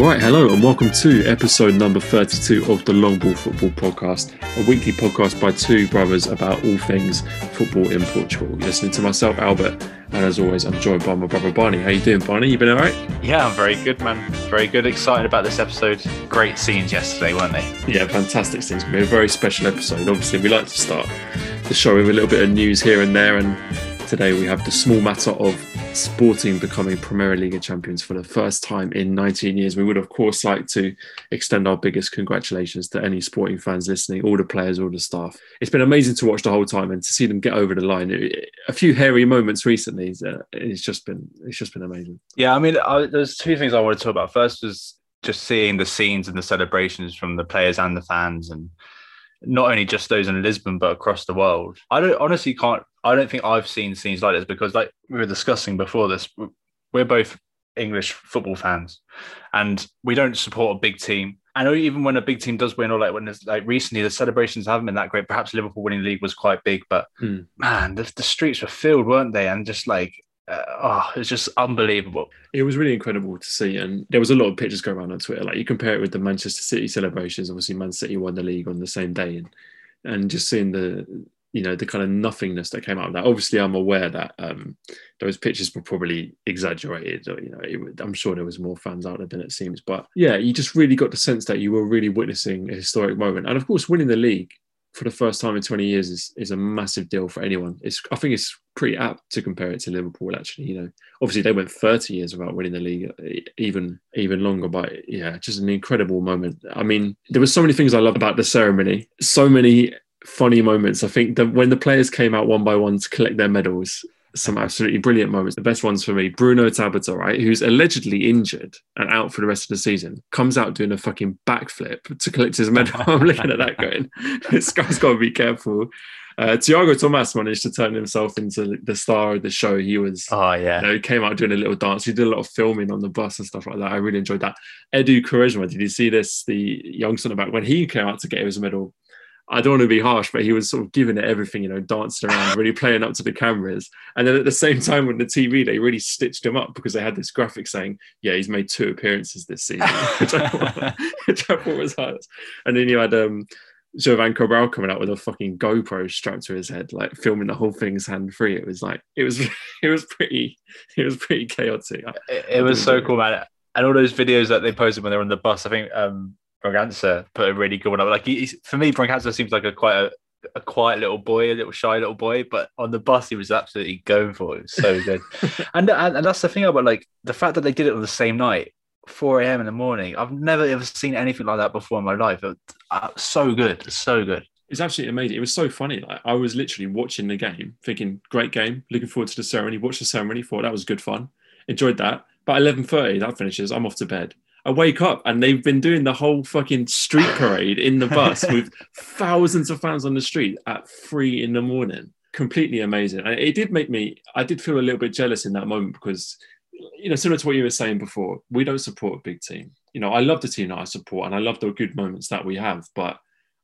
All right, hello, and welcome to episode number 32 of the Long Ball Football Podcast, a weekly podcast by two brothers about all things football in Portugal. You're listening to myself, Albert, and as always, I'm joined by my brother Barney. How you doing, Barney? You been all right? Yeah, I'm very good, man. Very good. Excited about this episode. Great scenes yesterday, weren't they? Yeah, fantastic scenes. It's been a very special episode. Obviously, we like to start the show with a little bit of news here and there, and today we have the small matter of Sporting becoming Premier League champions for the first time in 19 years. We would, of course, like to extend our biggest congratulations to any sporting fans listening, all the players, all the staff. It's been amazing to watch the whole time and to see them get over the line. A few hairy moments recently. Uh, it's just been it's just been amazing. Yeah, I mean, I, there's two things I want to talk about. First was just seeing the scenes and the celebrations from the players and the fans, and not only just those in Lisbon but across the world. I don't honestly can't I don't think I've seen scenes like this because, like we were discussing before this, we're both English football fans, and we don't support a big team. And even when a big team does win, or like when there's like recently, the celebrations haven't been that great. Perhaps Liverpool winning the league was quite big, but hmm. man, the, the, streets were filled, weren't they? And just like, uh, oh, it's just unbelievable. It was really incredible to see, and there was a lot of pictures going around on Twitter. Like you compare it with the Manchester City celebrations. Obviously, Man City won the league on the same day, and and just seeing the you know the kind of nothingness that came out of that. Obviously, I'm aware that um, those pictures were probably exaggerated. Or, you know, it, I'm sure there was more fans out there than it seems. But yeah, you just really got the sense that you were really witnessing a historic moment. And of course, winning the league for the first time in 20 years is, is a massive deal for anyone. It's I think it's pretty apt to compare it to Liverpool. Actually, you know, obviously they went 30 years without winning the league, even even longer. But yeah, just an incredible moment. I mean, there were so many things I love about the ceremony. So many funny moments. I think that when the players came out one by one to collect their medals, some absolutely brilliant moments. The best ones for me, Bruno Tabata, right, who's allegedly injured and out for the rest of the season, comes out doing a fucking backflip to collect his medal. I'm looking at that going, this guy's got to be careful. Uh, Tiago Tomas managed to turn himself into the star of the show. He was, oh yeah, you know, he came out doing a little dance. He did a lot of filming on the bus and stuff like that. I really enjoyed that. Edu Quaresma, did you see this? The young centre back when he came out to get his medal, I don't want to be harsh, but he was sort of giving it everything, you know, dancing around, really playing up to the cameras. And then at the same time, on the TV, they really stitched him up because they had this graphic saying, "Yeah, he's made two appearances this season," which, I thought, which I thought was hard. And then you had um, Jovane Cabral coming out with a fucking GoPro strapped to his head, like filming the whole thing's hand free. It was like it was, it was pretty, it was pretty chaotic. It, it was so cool, man. And all those videos that they posted when they were on the bus, I think um, Bragança put a really good one up. Like he's, for me, Bragança seems like a quite a, a quiet little boy, a little shy little boy, but on the bus he was absolutely going for it. It was so good. and, and and that's the thing about like the fact that they did it on the same night, 4 a.m. in the morning. I've never ever seen anything like that before in my life. It, uh, so good, so good. It's absolutely amazing. It was so funny. Like I was literally watching the game, thinking, "Great game! Looking forward to the ceremony." Watched the ceremony, thought that was good fun. Enjoyed that. But 11:30, that finishes. I'm off to bed. I wake up and they've been doing the whole fucking street parade in the bus with thousands of fans on the street at three in the morning. Completely amazing. And it did make me, I did feel a little bit jealous in that moment because, you know, similar to what you were saying before, we don't support a big team. You know, I love the team that I support and I love the good moments that we have, but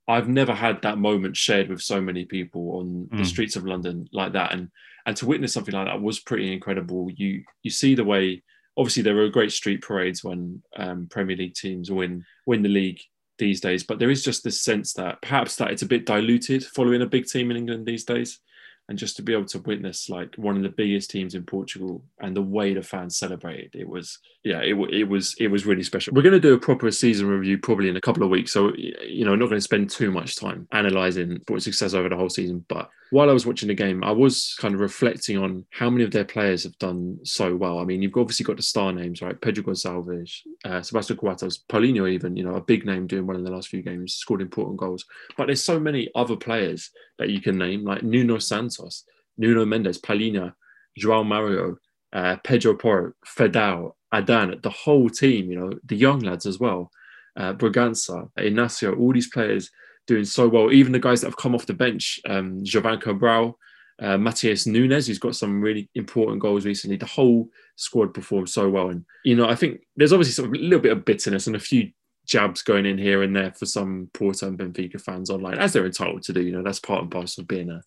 I've never had that moment shared with so many people on mm. the streets of London like that. And and to witness something like that was pretty incredible. You you see the way obviously there are great street parades when um, Premier League teams win win the league these days, but there is just this sense that perhaps that it's a bit diluted following a big team in England these days. And just to be able to witness like one of the biggest teams in Portugal and the way the fans celebrated it was yeah it, it was it was really special. We're going to do a proper season review probably in a couple of weeks so you know not going to spend too much time analyzing what success over the whole season but while I was watching the game I was kind of reflecting on how many of their players have done so well. I mean you've obviously got the star names right? Pedro Gonçalves uh, Sebastian Coates Paulinho even you know a big name doing well in the last few games scored important goals. But there's so many other players that you can name like Nuno Santos Nuno Mendes, Palhinha, João Mario, uh, Pedro Porro, Feddal, Adan, the whole team, you know, the young lads as well, uh, Bragança, Inacio, all these players doing so well. Even the guys that have come off the bench, um, Jovane Cabral, uh, Matheus Nunes, who's got some really important goals recently. The whole squad performed so well. And, you know, I think there's obviously of a little bit of bitterness and a few jabs going in here and there for some Porto and Benfica fans online, as they're entitled to do. You know, that's part and parcel of being a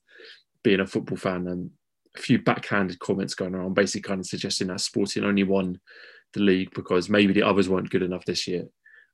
being a football fan and a few backhanded comments going around, basically kind of suggesting that Sporting only won the league because maybe the others weren't good enough this year.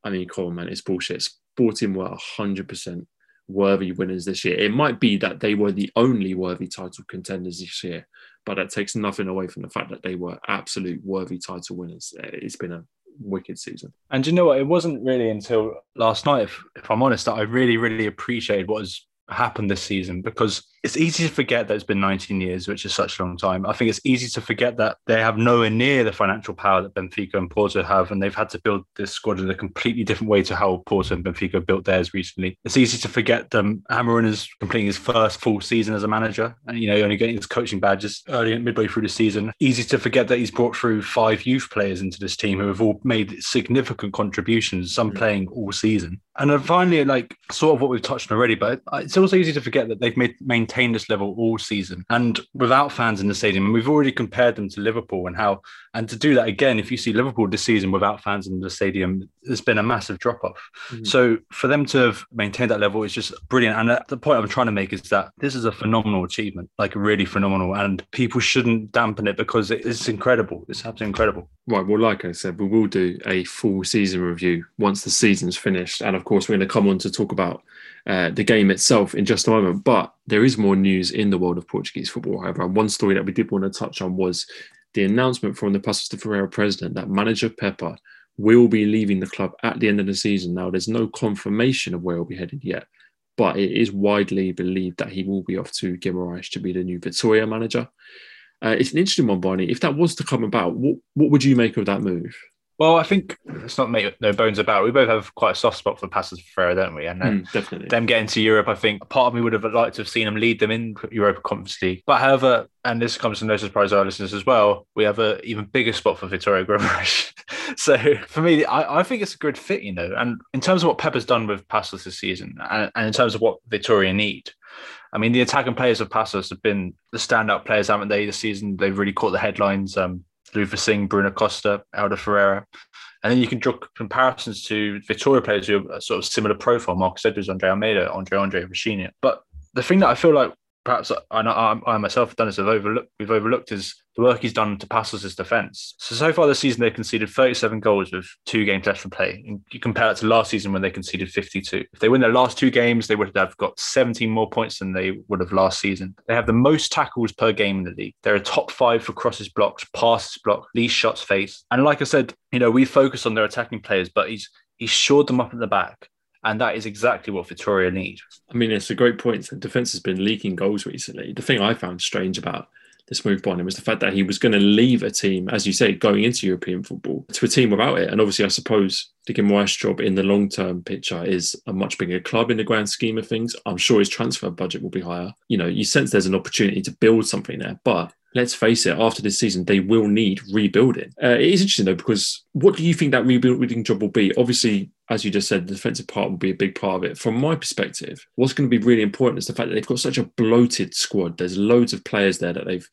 I mean, come on, man, it's bullshit. Sporting were 100% worthy winners this year. It might be that they were the only worthy title contenders this year, but that takes nothing away from the fact that they were absolute worthy title winners. Uh, it's been a wicked season. And you know what? It wasn't really until last night, if, if I'm honest, that I really, really appreciated what has happened this season because it's easy to forget that it's been 19 years, which is such a long time. I think it's easy to forget that they have nowhere near the financial power that Benfica and Porto have, and they've had to build this squad in a completely different way to how Porto and Benfica built theirs recently. It's easy to forget them. Amorim is completing his first full season as a manager, and you know, only getting his coaching badges early and midway through the season. Easy to forget that he's brought through five youth players into this team who have all made significant contributions, some mm-hmm. playing all season. And then finally, like sort of what we've touched on already, but it's also easy to forget that they've made, maintained this level all season and without fans in the stadium. And we've already compared them to Liverpool and how, and to do that again, if you see Liverpool this season without fans in the stadium, there's been a massive drop off. Mm-hmm. So for them to have maintained that level is just brilliant. And the point I'm trying to make is that this is a phenomenal achievement, like really phenomenal. And people shouldn't dampen it because it's incredible. It's absolutely incredible. Right. Well, like I said, we will do a full season review once the season's finished. And of course, we're going to come on to talk about uh, the game itself in just a moment. But there is more news in the world of Portuguese football. However, one story that we did want to touch on was the announcement from the Paços de Ferreira president that manager Pepa will be leaving the club at the end of the season. Now, there's no confirmation of where he'll be headed yet, but it is widely believed that he will be off to Guimarães to be the new Vitória manager. Uh, it's an interesting one, Barney. If that was to come about, what, what would you make of that move? Well, I think it's not make no bones about. It. We both have quite a soft spot for Paços Ferreira, don't we? And then mm, definitely them getting to Europe, I think part of me would have liked to have seen them lead them in Europa Conference League. But however, and this comes to no surprise to our listeners as well, we have an even bigger spot for Vitória Guimarães. so for me, I, I, think it's a good fit, you know. And in terms of what Pep has done with Paços this season, and, and in terms of what Vitória need, I mean, the attacking players of Paços have been the standout players, haven't they, this season? They've really caught the headlines. Um, Luther Singh, Bruno Costa, Helder Ferreira. And then you can draw comparisons to Vitória players who are sort of similar profile, Marcus Edwards, Andre Almeida, Andre Andre Rochinha. But the thing that I feel like perhaps I, I, I myself have done this, I've overlooked, we've overlooked is the work he's done to Paços' defence. So, so far this season, they've conceded 37 goals with two games left to play. And you compare that to last season when they conceded 52. If they win their last two games, they would have got 17 more points than they would have last season. They have the most tackles per game in the league. They're a top five for crosses blocked, passes blocked, least shots faced. And like I said, you know, we focus on their attacking players, but he's he's shored them up at the back. And that is exactly what Vitória need. I mean, it's a great point. The defence has been leaking goals recently. The thing I found strange about this move by him was the fact that he was going to leave a team, as you say, going into European football to a team without it. And obviously, I suppose the Guimarães job in the long term picture is a much bigger club in the grand scheme of things. I'm sure his transfer budget will be higher. You know, you sense there's an opportunity to build something there, but let's face it, after this season, they will need rebuilding. Uh, it is interesting though, because what do you think that rebuilding job will be? Obviously, as you just said, the defensive part will be a big part of it. From my perspective, what's going to be really important is the fact that they've got such a bloated squad. There's loads of players there that they've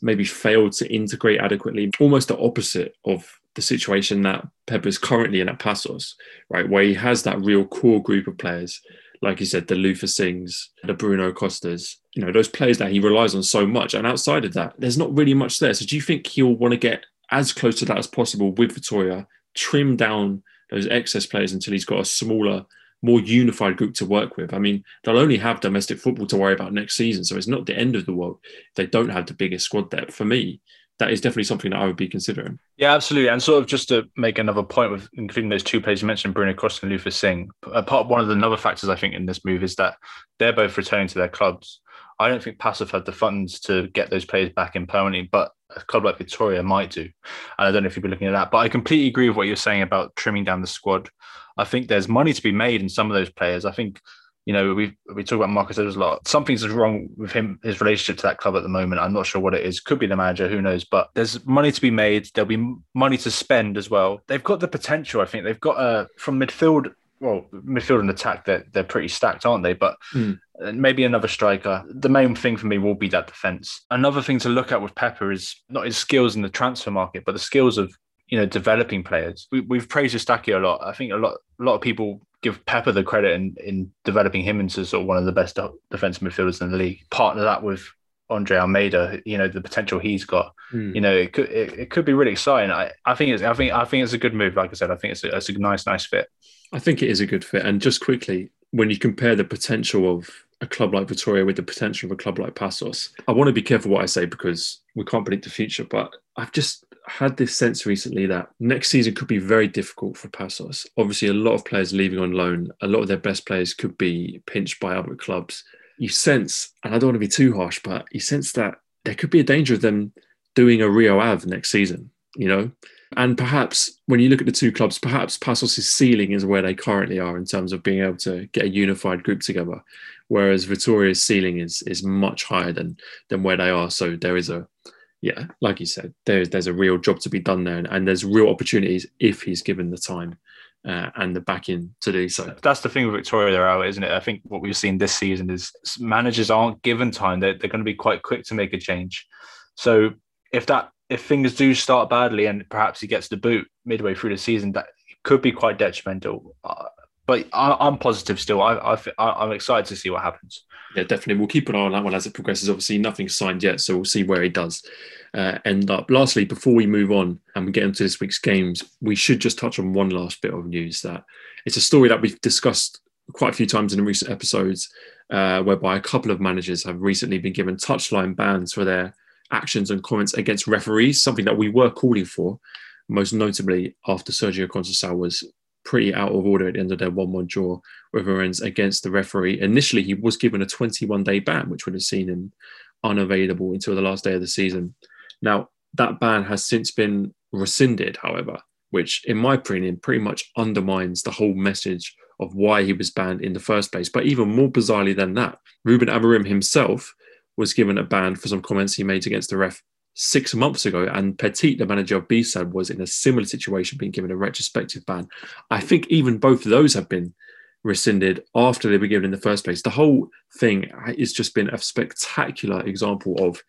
maybe failed to integrate adequately, almost the opposite of the situation that Pep is currently in at Paços, right? Where he has that real core group of players like you said, the Luther Singhs, the Bruno Costas, you know, those players that he relies on so much. And outside of that, there's not really much there. So do you think he'll want to get as close to that as possible with Vitória, trim down those excess players until he's got a smaller, more unified group to work with? I mean, they'll only have domestic football to worry about next season. So it's not the end of the world. They don't have the biggest squad there. For me, that is definitely something that I would be considering. Yeah, absolutely. And sort of just to make another point with including those two players you mentioned, Bruno Costa and Luther Singh, part one of the other factors I think in this move is that they're both returning to their clubs. I don't think Paços had the funds to get those players back in permanently, but a club like Vitória might do. And I don't know if you'd be looking at that, but I completely agree with what you're saying about trimming down the squad. I think there's money to be made in some of those players. I think you know, we we talk about Marcus Edwards a lot. Something's wrong with him, his relationship to that club at the moment. I'm not sure what it is. Could be the manager, who knows? But there's money to be made. There'll be money to spend as well. They've got the potential. I think they've got a from midfield. Well, midfield and attack, they're they're pretty stacked, aren't they? But mm. maybe another striker. The main thing for me will be that defense. Another thing to look at with Pepa is not his skills in the transfer market, but the skills of you know developing players. We, have praised Eustáquio a lot. I think a lot a lot of people give Pepa the credit in, in developing him into sort of one of the best defensive midfielders in the league. Partner that with Andre Almeida, you know, the potential he's got, Mm. you know, it could it, it could be really exciting. I, I think it's I think I think it's a good move. Like I said, I think it's a, it's a nice nice fit. I think it is a good fit. And just quickly, when you compare the potential of a club like Vitória with the potential of a club like Paços, I want to be careful what I say because we can't predict the future. But I've just had this sense recently that next season could be very difficult for Paços. Obviously, a lot of players leaving on loan, a lot of their best players could be pinched by other clubs. You sense, and I don't want to be too harsh, but you sense that there could be a danger of them doing a Rio Ave next season, you know? And perhaps when you look at the two clubs, perhaps Paços' ceiling is where they currently are in terms of being able to get a unified group together, whereas Vitória's ceiling is is much higher than than where they are. So there is a yeah, like you said, there's there's a real job to be done there, and, and there's real opportunities if he's given the time uh, and the backing to do so. That's the thing with Vitória, they're out, isn't it? I think what we've seen this season is managers aren't given time; they're, they're going to be quite quick to make a change. So if that if things do start badly and perhaps he gets the boot midway through the season, that could be quite detrimental. Uh, but I, am positive still. I, I, am excited to see what happens. Yeah, definitely. We'll keep an eye on that one as it progresses. Obviously, nothing's signed yet, so we'll see where he does uh, end up. Lastly, before we move on and we get into this week's games, we should just touch on one last bit of news that it's a story that we've discussed quite a few times in recent episodes, uh, whereby a couple of managers have recently been given touchline bans for their actions and comments against referees, something that we were calling for, most notably after Sergio Conceição was pretty out of order at the end of their 1 1 draw with Rennes against the referee. Initially, he was given a 21 day ban, which would have seen him unavailable until the last day of the season. Now, that ban has since been rescinded, however, which, in my opinion, pretty much undermines the whole message of why he was banned in the first place. But even more bizarrely than that, Ruben Amorim himself was given a ban for some comments he made against the ref six months ago, and Petit, the manager of BSAD, was in a similar situation, being given a retrospective ban. I think even both of those have been rescinded after they were given in the first place. The whole thing has just been a spectacular example of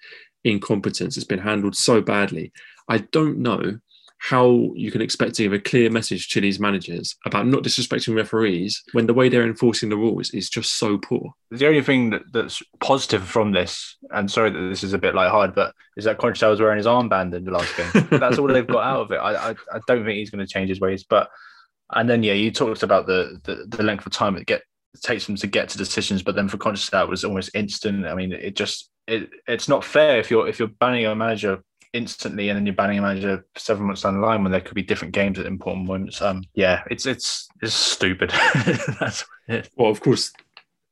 incompetence. It's been handled so badly. I don't know how you can expect to give a clear message to these managers about not disrespecting referees when the way they're enforcing the rules is just so poor. The only thing that, that's positive from this, and sorry that this is a bit like hard, but is that Conceição was wearing his armband in the last game. that's all they've got out of it. I, I, I don't think he's going to change his ways. But and then yeah, you talked about the the, the length of time it get it takes them to get to decisions, but then for Conceição it was almost instant. I mean, it just it, it's not fair if you're if you're banning a manager instantly and then you're banning a manager seven months down the line when there could be different games at important moments. Um, yeah, it's it's it's stupid. That's it. Well, of course,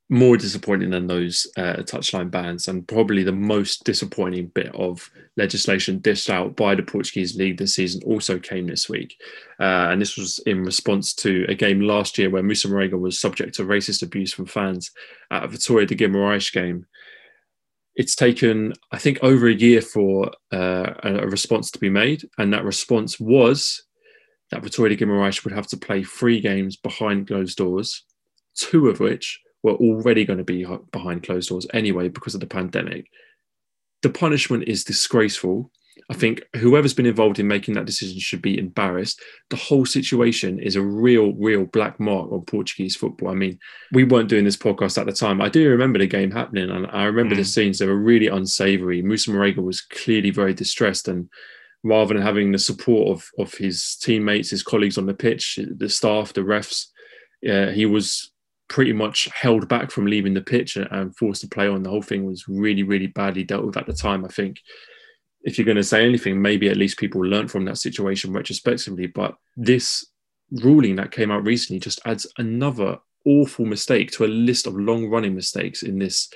more disappointing than those uh, touchline bans, and probably the most disappointing bit of legislation dished out by the Portuguese league this season also came this week, uh, and this was in response to a game last year where Moussa Marega was subject to racist abuse from fans at a Vitória de Guimarães game it's taken, I think, over a year for uh, a response to be made. And that response was that Vitória de Guimarães would have to play three games behind closed doors, two of which were already going to be behind closed doors anyway because of the pandemic. The punishment is disgraceful. I think whoever's been involved in making that decision should be embarrassed. The whole situation is a real, real black mark on Portuguese football. I mean, we weren't doing this podcast at the time. I do remember the game happening, and I remember mm. the scenes. They were really unsavoury. Moussa Marega was clearly very distressed, and rather than having the support of of his teammates, his colleagues on the pitch, the staff, the refs, uh, he was pretty much held back from leaving the pitch and forced to play on. The whole thing was really, really badly dealt with at the time. I think if you're going to say anything, maybe at least people learn from that situation retrospectively. But this ruling that came out recently just adds another awful mistake to a list of long running mistakes in this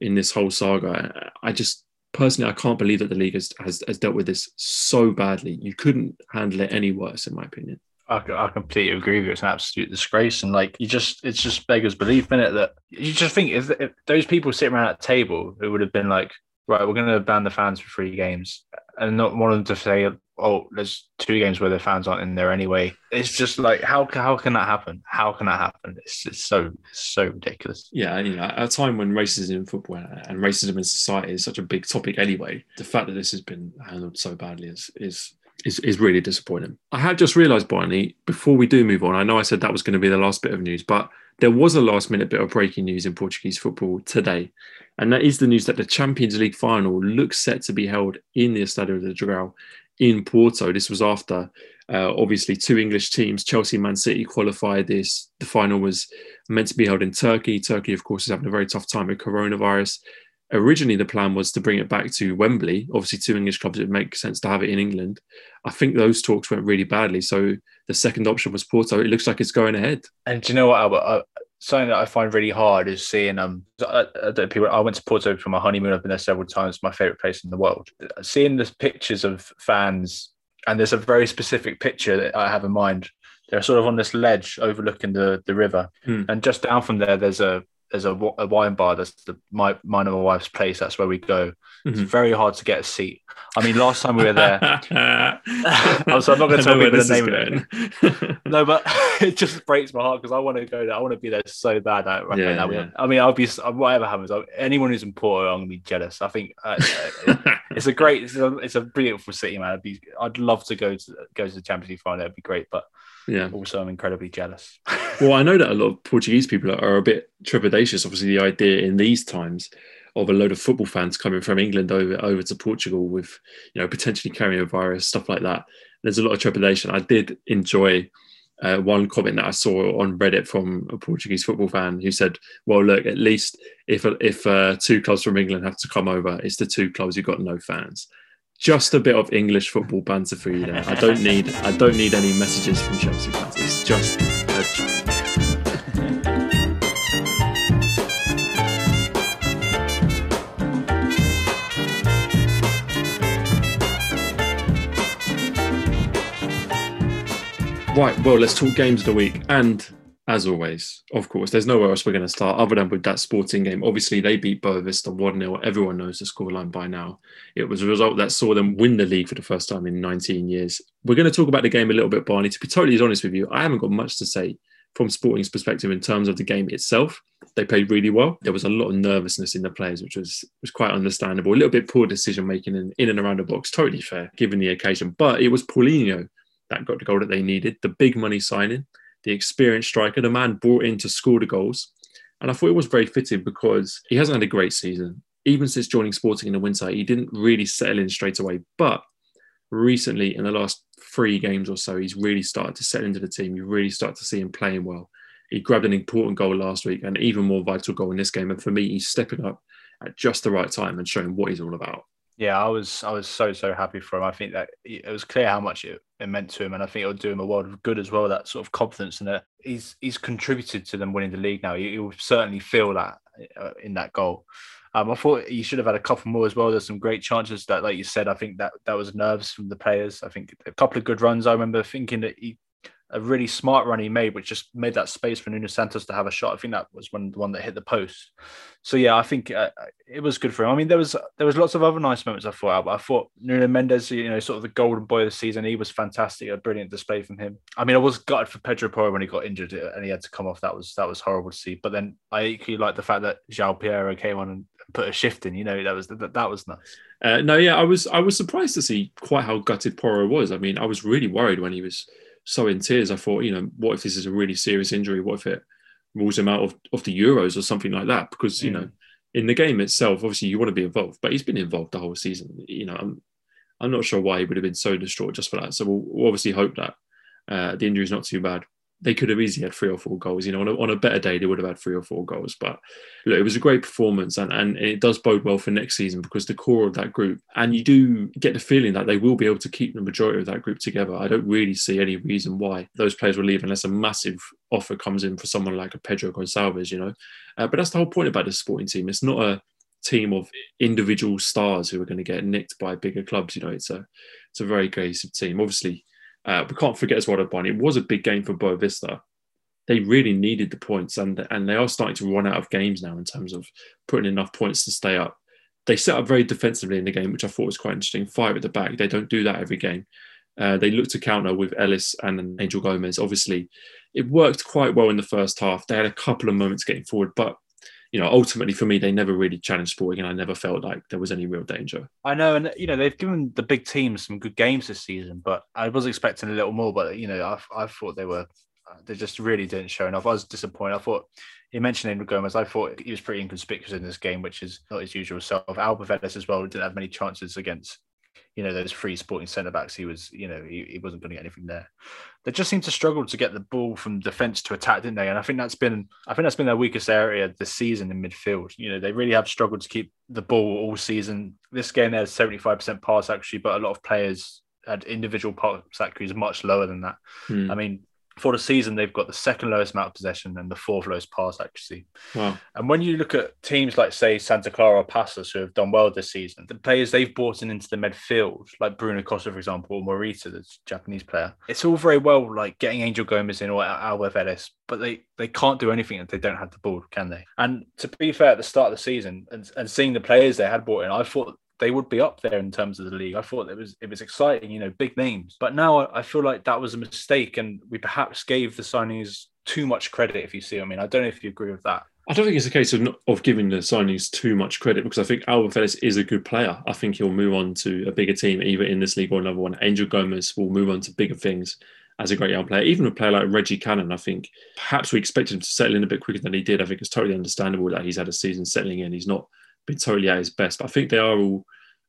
in this whole saga. I just personally I can't believe that the league has, has, has dealt with this so badly. You couldn't handle it any worse, in my opinion. I, I completely agree with you. It's an absolute disgrace, and like you just, it's just beggars belief in it that you just think if, if those people sitting around that table who would have been like, right, we're going to ban the fans for three games, and not one of them to say, oh, there's two games where the fans aren't in there anyway. It's just like, how how can that happen? How can that happen? It's, it's so so ridiculous. Yeah, you know, at a time when racism in football and racism in society is such a big topic anyway, the fact that this has been handled so badly is is is, is really disappointing. I have just realised, Barney, before we do move on, I know I said that was going to be the last bit of news, but there was a last minute bit of breaking news in Portuguese football today, and that is the news that the Champions League final looks set to be held in the Estadio de Dragão in Porto. This was after uh, obviously two English teams, Chelsea, Man City, qualified. This the final was meant to be held in Turkey. Turkey, of course, is having a very tough time with coronavirus. Originally, the plan was to bring it back to Wembley. Obviously, two English clubs, it makes sense to have it in England. I think those talks went really badly. So the second option was Porto. It looks like it's going ahead. And do you know what, Albert? I, something that I find really hard is seeing um I, I, people. I went to Porto for my honeymoon. I've been there several times. My favorite place in the world. Seeing the pictures of fans, and there's a very specific picture that I have in mind. They're sort of on this ledge overlooking the the river, Hmm. and just down from there, there's a there's a, a wine bar. That's the my mine and my wife's place. That's where we go. It's Mhm. very hard to get a seat. I mean, last time we were there. I'm so I'm not gonna tell people the name of it. No, but it just breaks my heart because I want to go there. I want to be there so bad. I, right Yeah, now. yeah. I mean, I'll be whatever happens. I, anyone who's in Porto, I'm gonna be jealous. I think uh, it's a great, it's a, it's a beautiful city, man. I'd be, I'd love to go to go to the Champions League final. It'd be great, but yeah. also I'm incredibly jealous. Well, I know that a lot of Portuguese people are a bit trepidatious. Obviously, the idea in these times of a load of football fans coming from England over over to Portugal with, you know, potentially carrying a virus, stuff like that. There's a lot of trepidation. I did enjoy uh, one comment that I saw on Reddit from a Portuguese football fan who said, "Well, look, at least if if uh, two clubs from England have to come over, it's the two clubs who got no fans." Just a bit of English football banter for you there. I don't need I don't need any messages from Chelsea fans. It's just a Right, well, let's talk games of the week. And as always, of course, there's nowhere else we're going to start other than with that sporting game. Obviously, they beat Boavista 1 0. Everyone knows the scoreline by now. It was a result that saw them win the league for the first time in 19 years. We're going to talk about the game a little bit, Barney. To be totally honest with you, I haven't got much to say from Sporting's perspective in terms of the game itself. They played really well. There was a lot of nervousness in the players, which was was quite understandable. A little bit poor decision making in, in and around the box, totally fair given the occasion. But it was Paulinho that got the goal that they needed, the big money signing, the experienced striker, the man brought in to score the goals. And I thought it was very fitting because he hasn't had a great season. Even since joining Sporting in the winter, he didn't really settle in straight away. But recently, in the last three games or so, he's really started to settle into the team. You really start to see him playing well. He grabbed an important goal last week, and even more vital goal in this game. And for me, he's stepping up at just the right time and showing what he's all about. Yeah, I was I was so so happy for him. I think that it was clear how much it, it meant to him, and I think it'll do him a world of good as well. That sort of confidence and that he's he's contributed to them winning the league now. You, you will certainly feel that uh, in that goal. Um, I thought he should have had a couple more as well. There's some great chances that, like you said, I think that that was nerves from the players. I think a couple of good runs. I remember thinking that he a really smart run he made, which just made that space for Nuno Santos to have a shot. I think that was one the one that hit the post. So yeah, I think uh, it was good for him. I mean, there was there was lots of other nice moments I thought. But I thought Nuno Mendes, you know, sort of the golden boy of the season, he was fantastic. A brilliant display from him. I mean, I was gutted for Pedro Porro when he got injured and he had to come off. That was that was horrible to see. But then I equally like the fact that João Piero came on and put a shift in. You know, that was that, that was nice. Uh, no, yeah, I was I was surprised to see quite how gutted Porro was. I mean, I was really worried when he was so in tears. I thought, you know, what if this is a really serious injury? What if it rules him out of, of the Euros or something like that? Because you Mm. know, in the game itself, obviously you want to be involved, but he's been involved the whole season. You know, I'm I'm not sure why he would have been so distraught just for that. So we'll, we'll obviously hope that uh, the injury is not too bad. They could have easily had three or four goals. You know, on a, on a better day, they would have had three or four goals. But look, it was a great performance, and, and it does bode well for next season because the core of that group, and you do get the feeling that they will be able to keep the majority of that group together. I don't really see any reason why those players will leave unless a massive offer comes in for someone like a Pedro Gonçalves, you know. Uh, but that's the whole point about this sporting team. It's not a team of individual stars who are going to get nicked by bigger clubs. You know, it's a it's a very cohesive team. Obviously, uh, we can't forget as well, Barney. It was a big game for Boavista. They really needed the points, and and they are starting to run out of games now in terms of putting enough points to stay up. They set up very defensively in the game, which I thought was quite interesting. Five at the back. They don't do that every game. Uh, they looked to counter with Elis and Angel Gomes. Obviously, it worked quite well in the first half. They had a couple of moments getting forward, but you know, ultimately for me, they never really challenged Sporting, and I never felt like there was any real danger. I know, and you know they've given the big teams some good games this season, but I was expecting a little more. But you know, I, I thought they were uh, they just really didn't show enough. I was disappointed. I thought you mentioned Angel Gomes. I thought he was pretty inconspicuous in this game, which is not his usual self. Alberth Elis as well didn't have many chances against you know those free sporting centre backs. He was you know he, he wasn't going to get anything there. They just seemed to struggle to get the ball from defence to attack, didn't they? And I think that's been I think that's been their weakest area this season in midfield. You know they really have struggled to keep the ball all season. This game they had seventy five percent pass actually, but a lot of players had individual pass accuracy much lower than that. Hmm. I mean, for the season, they've got the second lowest amount of possession and the fourth lowest pass accuracy. Wow. And when you look at teams like, say, Santa Clara or Paços, who have done well this season, the players they've brought in into the midfield, like Bruno Costa, for example, or Morita, the Japanese player, it's all very well like getting Angel Gomes in or Alberth Elis, but they, they can't do anything if they don't have the ball, can they? And to be fair, at the start of the season and, and seeing the players they had brought in, I thought they would be up there in terms of the league. I thought it was it was exciting, you know, big names. But now I feel like that was a mistake, and we perhaps gave the signings too much credit. If you see, I mean, I don't know if you agree with that. I don't think it's a case of of giving the signings too much credit because I think Alberth Elis is a good player. I think he'll move on to a bigger team, either in this league or another one. Angel Gomes will move on to bigger things as a great young player. Even a player like Reggie Cannon, I think perhaps we expected him to settle in a bit quicker than he did. I think it's totally understandable that he's had a season settling in. He's not totally at his best, but I think they are all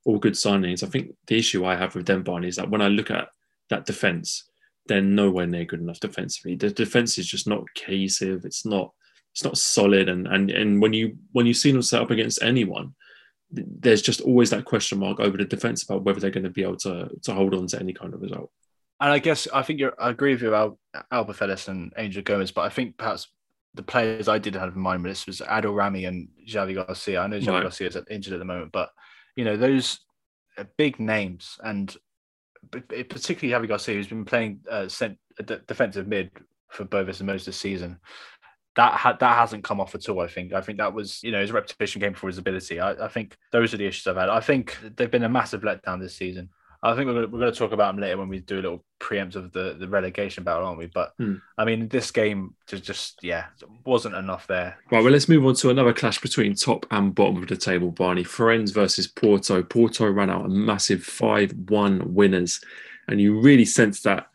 all good signings. I think the issue I have with them, Barney, is that when I look at that defense, they're nowhere near good enough defensively. The defense is just not cohesive. It's not it's not solid. And and and when you when you see them set up against anyone, there's just always that question mark over the defense about whether they're going to be able to to hold on to any kind of result. And I guess I think you're I agree with you about Alberth Elis and Angel Gomes, but I think perhaps the players I did have in mind with this was Adil Rami and Javi Garcia. I know Javi right. Garcia is injured at the moment, but you know, those big names and particularly Javi Garcia, who's been playing uh, defensive mid for Boavista most of the season. That ha- that hasn't come off at all. I think. I think that was you know his reputation came for his ability. I, I think those are the issues I've had. I think they've been a massive letdown this season. I think we're going, to, we're going to talk about them later when we do a little preempt of the, the relegation battle, aren't we? But hmm. I mean, this game just, just yeah wasn't enough there. Right, well, let's move on to another clash between top and bottom of the table. Barney Farense versus Porto. Porto ran out a massive five-one winners, and you really sense that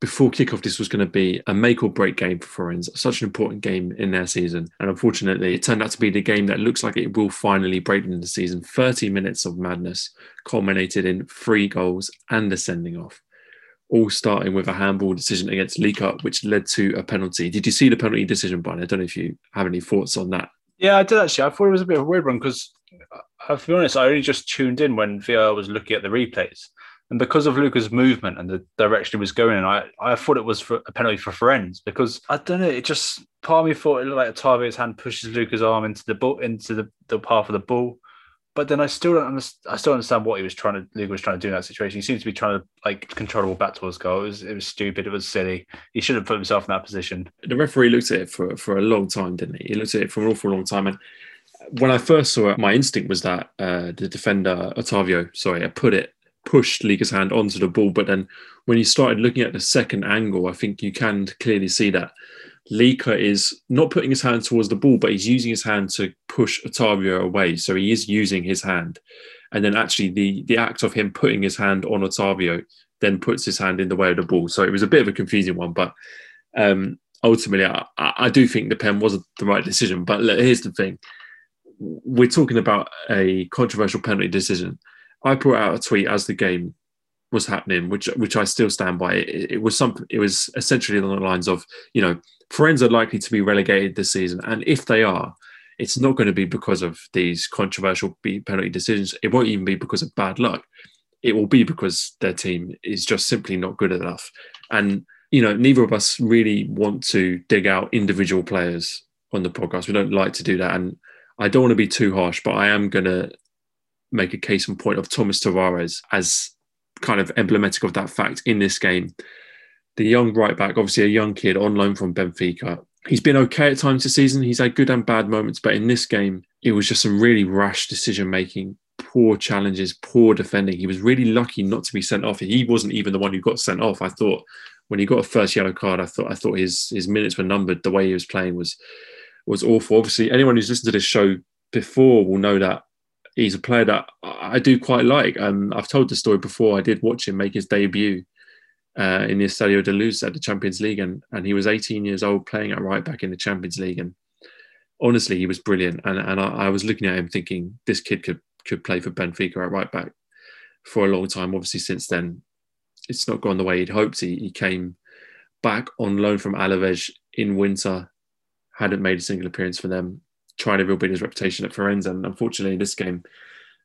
before kickoff, this was going to be a make or break game for Farense, such an important game in their season. And unfortunately, it turned out to be the game that looks like it will finally break in the season. 30 minutes of madness culminated in three goals and a sending off, all starting with a handball decision against Lica, which led to a penalty. Did you see the penalty decision, Brian? I don't know if you have any thoughts on that. Yeah, I did actually. I thought it was a bit of a weird one because, uh, to be honest, I only just tuned in when VAR was looking at the replays. And because of Lica's movement and the direction he was going in, I, I thought it was for a penalty for Farense because I don't know, it just part of me thought it looked like Otavio's hand pushes Lica's arm into the ball into the, the path of the ball. But then I still don't understand, I still understand what he was trying to Lica was trying to do in that situation. He seems to be trying to like control the ball back towards goal. It was it was stupid, it was silly. He should have put himself in that position. The referee looked at it for, for a long time, didn't he? He looked at it for an awful long time and when I first saw it, my instinct was that uh, the defender Otavio, sorry, I put it pushed Lica's hand onto the ball. But then when you started looking at the second angle, I think you can clearly see that Lica is not putting his hand towards the ball, but he's using his hand to push Otavio away. So he is using his hand. And then actually the, the act of him putting his hand on Otavio then puts his hand in the way of the ball. So it was a bit of a confusing one, but um, ultimately I, I do think the pen wasn't the right decision. But look, here's the thing. We're talking about a controversial penalty decision I put out a tweet as the game was happening, which which I still stand by. It, it was something. It was essentially along the lines of, you know, Farense are likely to be relegated this season, and if they are, it's not going to be because of these controversial penalty decisions. It won't even be because of bad luck. It will be because their team is just simply not good enough. And you know, neither of us really want to dig out individual players on the podcast. We don't like to do that, and I don't want to be too harsh, but I am going to make a case in point of Thomas Tavares as kind of emblematic of that fact in this game. The young right back, obviously a young kid on loan from Benfica. He's been okay at times this season. He's had good and bad moments, but in this game, it was just some really rash decision making, poor challenges, poor defending. He was really lucky not to be sent off. He wasn't even the one who got sent off. I thought when he got a first yellow card, I thought I thought his his minutes were numbered. The way he was playing was was awful. Obviously, anyone who's listened to this show before will know that he's a player that I do quite like. Um, I've told the story before. I did watch him make his debut uh, in the Estadio de Luz at the Champions League, and, and he was 18 years old playing at right back in the Champions League. And honestly, he was brilliant. And, and I, I was looking at him thinking this kid could could play for Benfica at right back for a long time. Obviously, since then, it's not gone the way he'd hoped. He, he came back on loan from Alaves in winter, hadn't made a single appearance for them, trying to rebuild his reputation at Farense. And unfortunately, in this game,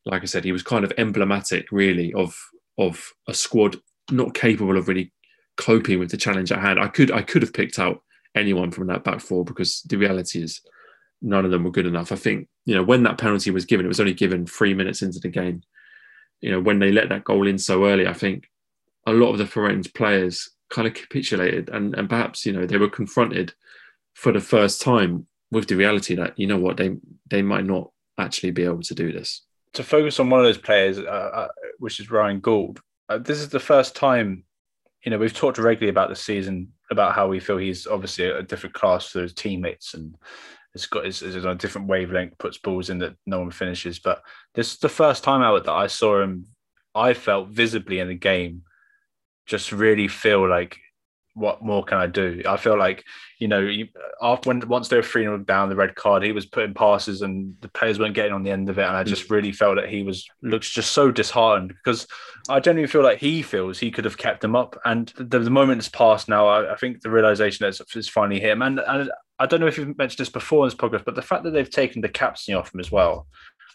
like I said, he was kind of emblematic, really, of of a squad not capable of really coping with the challenge at hand. I could I could have picked out anyone from that back four because the reality is none of them were good enough. I think you know when that penalty was given, it was only given three minutes into the game. You know when they let that goal in so early, I think a lot of the Farense players kind of capitulated and and perhaps you know they were confronted for the first time with the reality that you know what they they might not actually be able to do this. To focus on one of those players, uh, uh, which is Ryan Gauld, uh, this is the first time. You know, we've talked regularly about the season about how we feel he's obviously a different class to his teammates and it's got is, is on a different wavelength, puts balls in that no one finishes. But this is the first time out that I saw him. I felt visibly in the game, just really feel like what more can I do? I feel like you know, you, after when once they were three 0 down, the red card, he was putting passes and the players weren't getting on the end of it, and I just mm. really felt that he was looks just so disheartened because I genuinely feel like he feels he could have kept them up, and the, the moment has passed now. I, I think the realization is, is finally him, and, and I don't know if you've mentioned this before in this podcast, but the fact that they've taken the captaincy off him as well,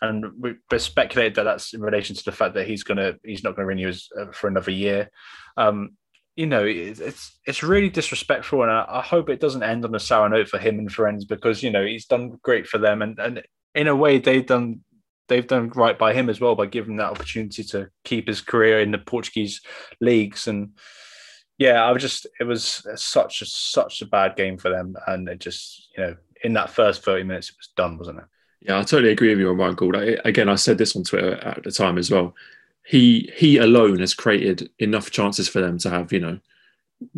and we speculated that that's in relation to the fact that he's gonna he's not going to renew his, uh, for another year. Um, you know, it's it's really disrespectful, and I, I, hope it doesn't end on a sour note for him and Farense because you know he's done great for them, and and in a way they've done they've done right by him as well by giving that opportunity to keep his career in the Portuguese leagues, and yeah, I was just it was such a such a bad game for them, and it just you know in that first thirty minutes it was done, wasn't it? Yeah, I totally agree with you on Gauld. I, again, I said this on Twitter at the time as well he he alone has created enough chances for them to have you know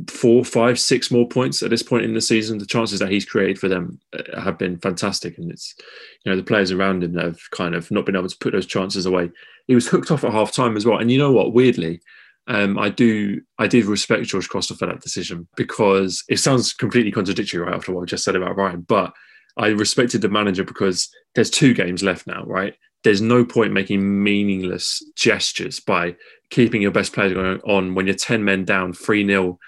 four, five, six more points at this point in the season. The chances that he's created for them uh, have been fantastic, and it's you know the players around him that have kind of not been able to put those chances away. He was hooked off at half time as well, and you know what? Weirdly, um, I do I did respect Jorge Costa for that decision because it sounds completely contradictory right after what I just said about Ryan, but I respected the manager because there's two games left now, right? There's no point making meaningless gestures by keeping your best players going on when you're 10 men down, 3 0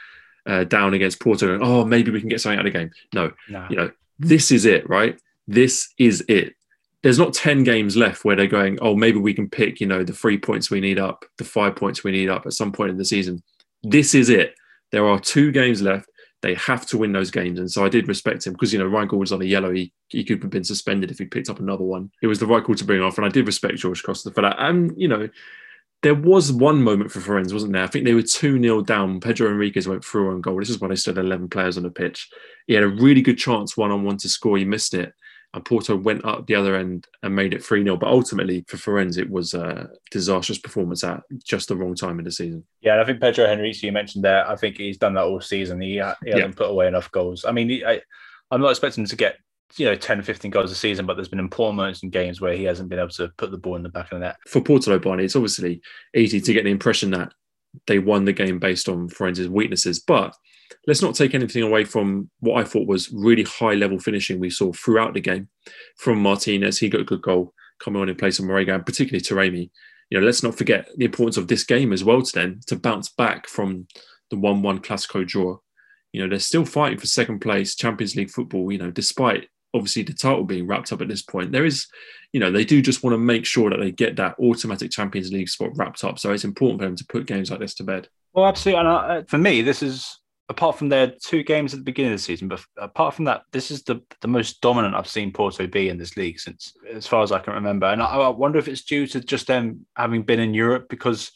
uh, down against Porto. And, oh, maybe we can get something out of the game. No, you know, this is it, right? This is it. There's not 10 games left where they're going, oh, maybe we can pick, you know, the three points we need up, the five points we need up at some point in the season. This is it. There are two games left. They have to win those games. And so I did respect him because, you know, Ryan Gauld was on a yellow. He, he could have been suspended if he picked up another one. It was the right call to bring off. And I did respect Jorge Costa for that. And, you know, there was one moment for Farense, wasn't there? I think they were 2 0 down. Pedro Enriquez went through on goal. This is when they stood 11 players on the pitch. He had a really good chance one on one to score. He missed it and Porto went up the other end and made it 3 0. But ultimately, for Farense, it was a disastrous performance at just the wrong time in the season. Yeah, and I think Pedro Henrique, you mentioned there, I think he's done that all season. He, he hasn't yeah. put away enough goals. I mean, I, I'm not expecting him to get you know 10 15 goals a season but there's been important moments in games where he hasn't been able to put the ball in the back of the net for Porto Barney it's obviously easy to get the impression that they won the game based on Farense's weaknesses but let's not take anything away from what I thought was really high level finishing we saw throughout the game from Martinez. He got a good goal coming on in place of Marega, and particularly Taremi. You know, let's not forget the importance of this game as well to them to bounce back from the 1 1 Clasico draw. You know, they're still fighting for second place Champions League football, you know, despite obviously the title being wrapped up at this point. There is, you know, they do just want to make sure that they get that automatic Champions League spot wrapped up. So it's important for them to put games like this to bed. Well, absolutely. And uh, for me, this is apart from their two games at the beginning of the season, but apart from that, this is the, the most dominant I've seen Porto be in this league since as far as I can remember. And I, I wonder if it's due to just them having been in Europe because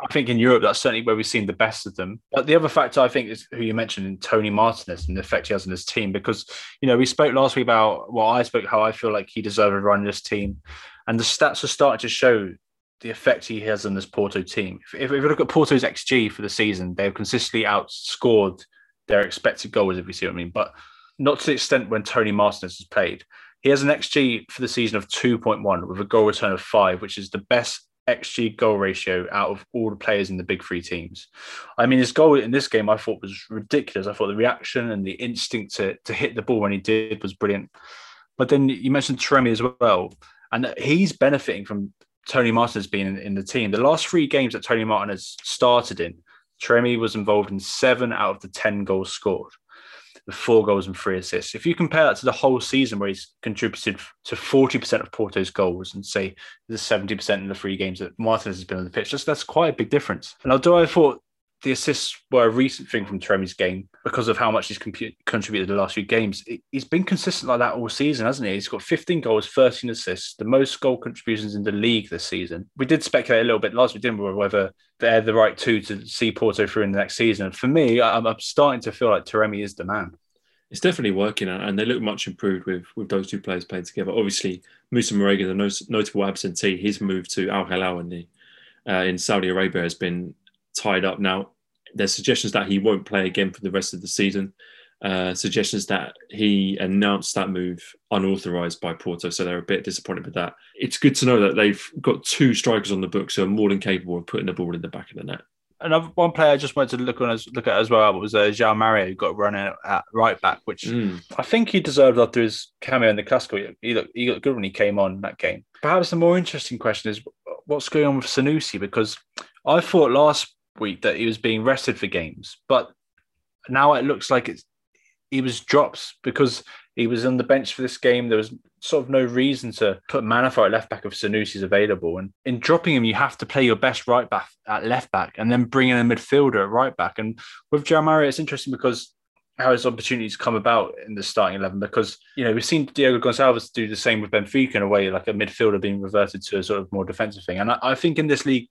I think in Europe that's certainly where we've seen the best of them. But the other factor I think is who you mentioned, Tony Martinez, and the effect he has on his team. Because you know we spoke last week about well, I spoke how I feel like he deserved a run in this team, and the stats are starting to show the effect he has on this Porto team. If, if, you look at Porto's XG for the season, they've consistently outscored their expected goals, if you see what I mean, but not to the extent when Tony Martinez has played. He has an XG for the season of 2.1 with a goal return of five, which is the best XG goal ratio out of all the players in the big three teams. I mean, his goal in this game I thought was ridiculous. I thought the reaction and the instinct to, to hit the ball when he did was brilliant. But then you mentioned Taremi as well, and he's benefiting from Toni Martinez being in, in the team. The last three games that Tony Martin has started in, Taremi was involved in seven out of the 10 goals scored with four goals and three assists. If you compare that to the whole season where he's contributed to 40% of Porto's goals and say the 70% in the three games that Martinez has been on the pitch, that's, that's quite a big difference. And although I thought the assists were a recent thing from Taremi's game because of how much he's contributed the last few games. He's been consistent like that all season, hasn't he? He's got 15 goals, 13 assists, the most goal contributions in the league this season. We did speculate a little bit last week, didn't we, whether they're the right two to see Porto through in the next season. For me, I'm, I'm starting to feel like Taremi is the man. It's definitely working, and they look much improved with with those two players playing together. Obviously, Moussa Marega, the notable absentee, his move to Al Hilal in the uh, in Saudi Arabia has been tied up now. There's suggestions that he won't play again for the rest of the season. Uh, suggestions that he announced that move unauthorized by Porto, so they're a bit disappointed with that. It's good to know that they've got two strikers on the books who are more than capable of putting the ball in the back of the net. Another one player I just wanted to look on as look at as well was uh, João Mario, who got run at right back, which mm. I think he deserved after his cameo in the Clásico. He looked, he looked good when he came on that game. Perhaps the more interesting question is what's going on with Sanusi because I thought last week that he was being rested for games, but now it looks like it's he was drops because he was on the bench for this game. There was sort of no reason to put Manafá at left back if Sanusi's available. And in dropping him, you have to play your best right back at left back and then bring in a midfielder at right back. And with Mario, it's interesting because how his opportunities come about in the starting 11 because you know we've seen Diogo Gonçalves do the same with Benfica in a way like a midfielder being reverted to a sort of more defensive thing and I, I think in this league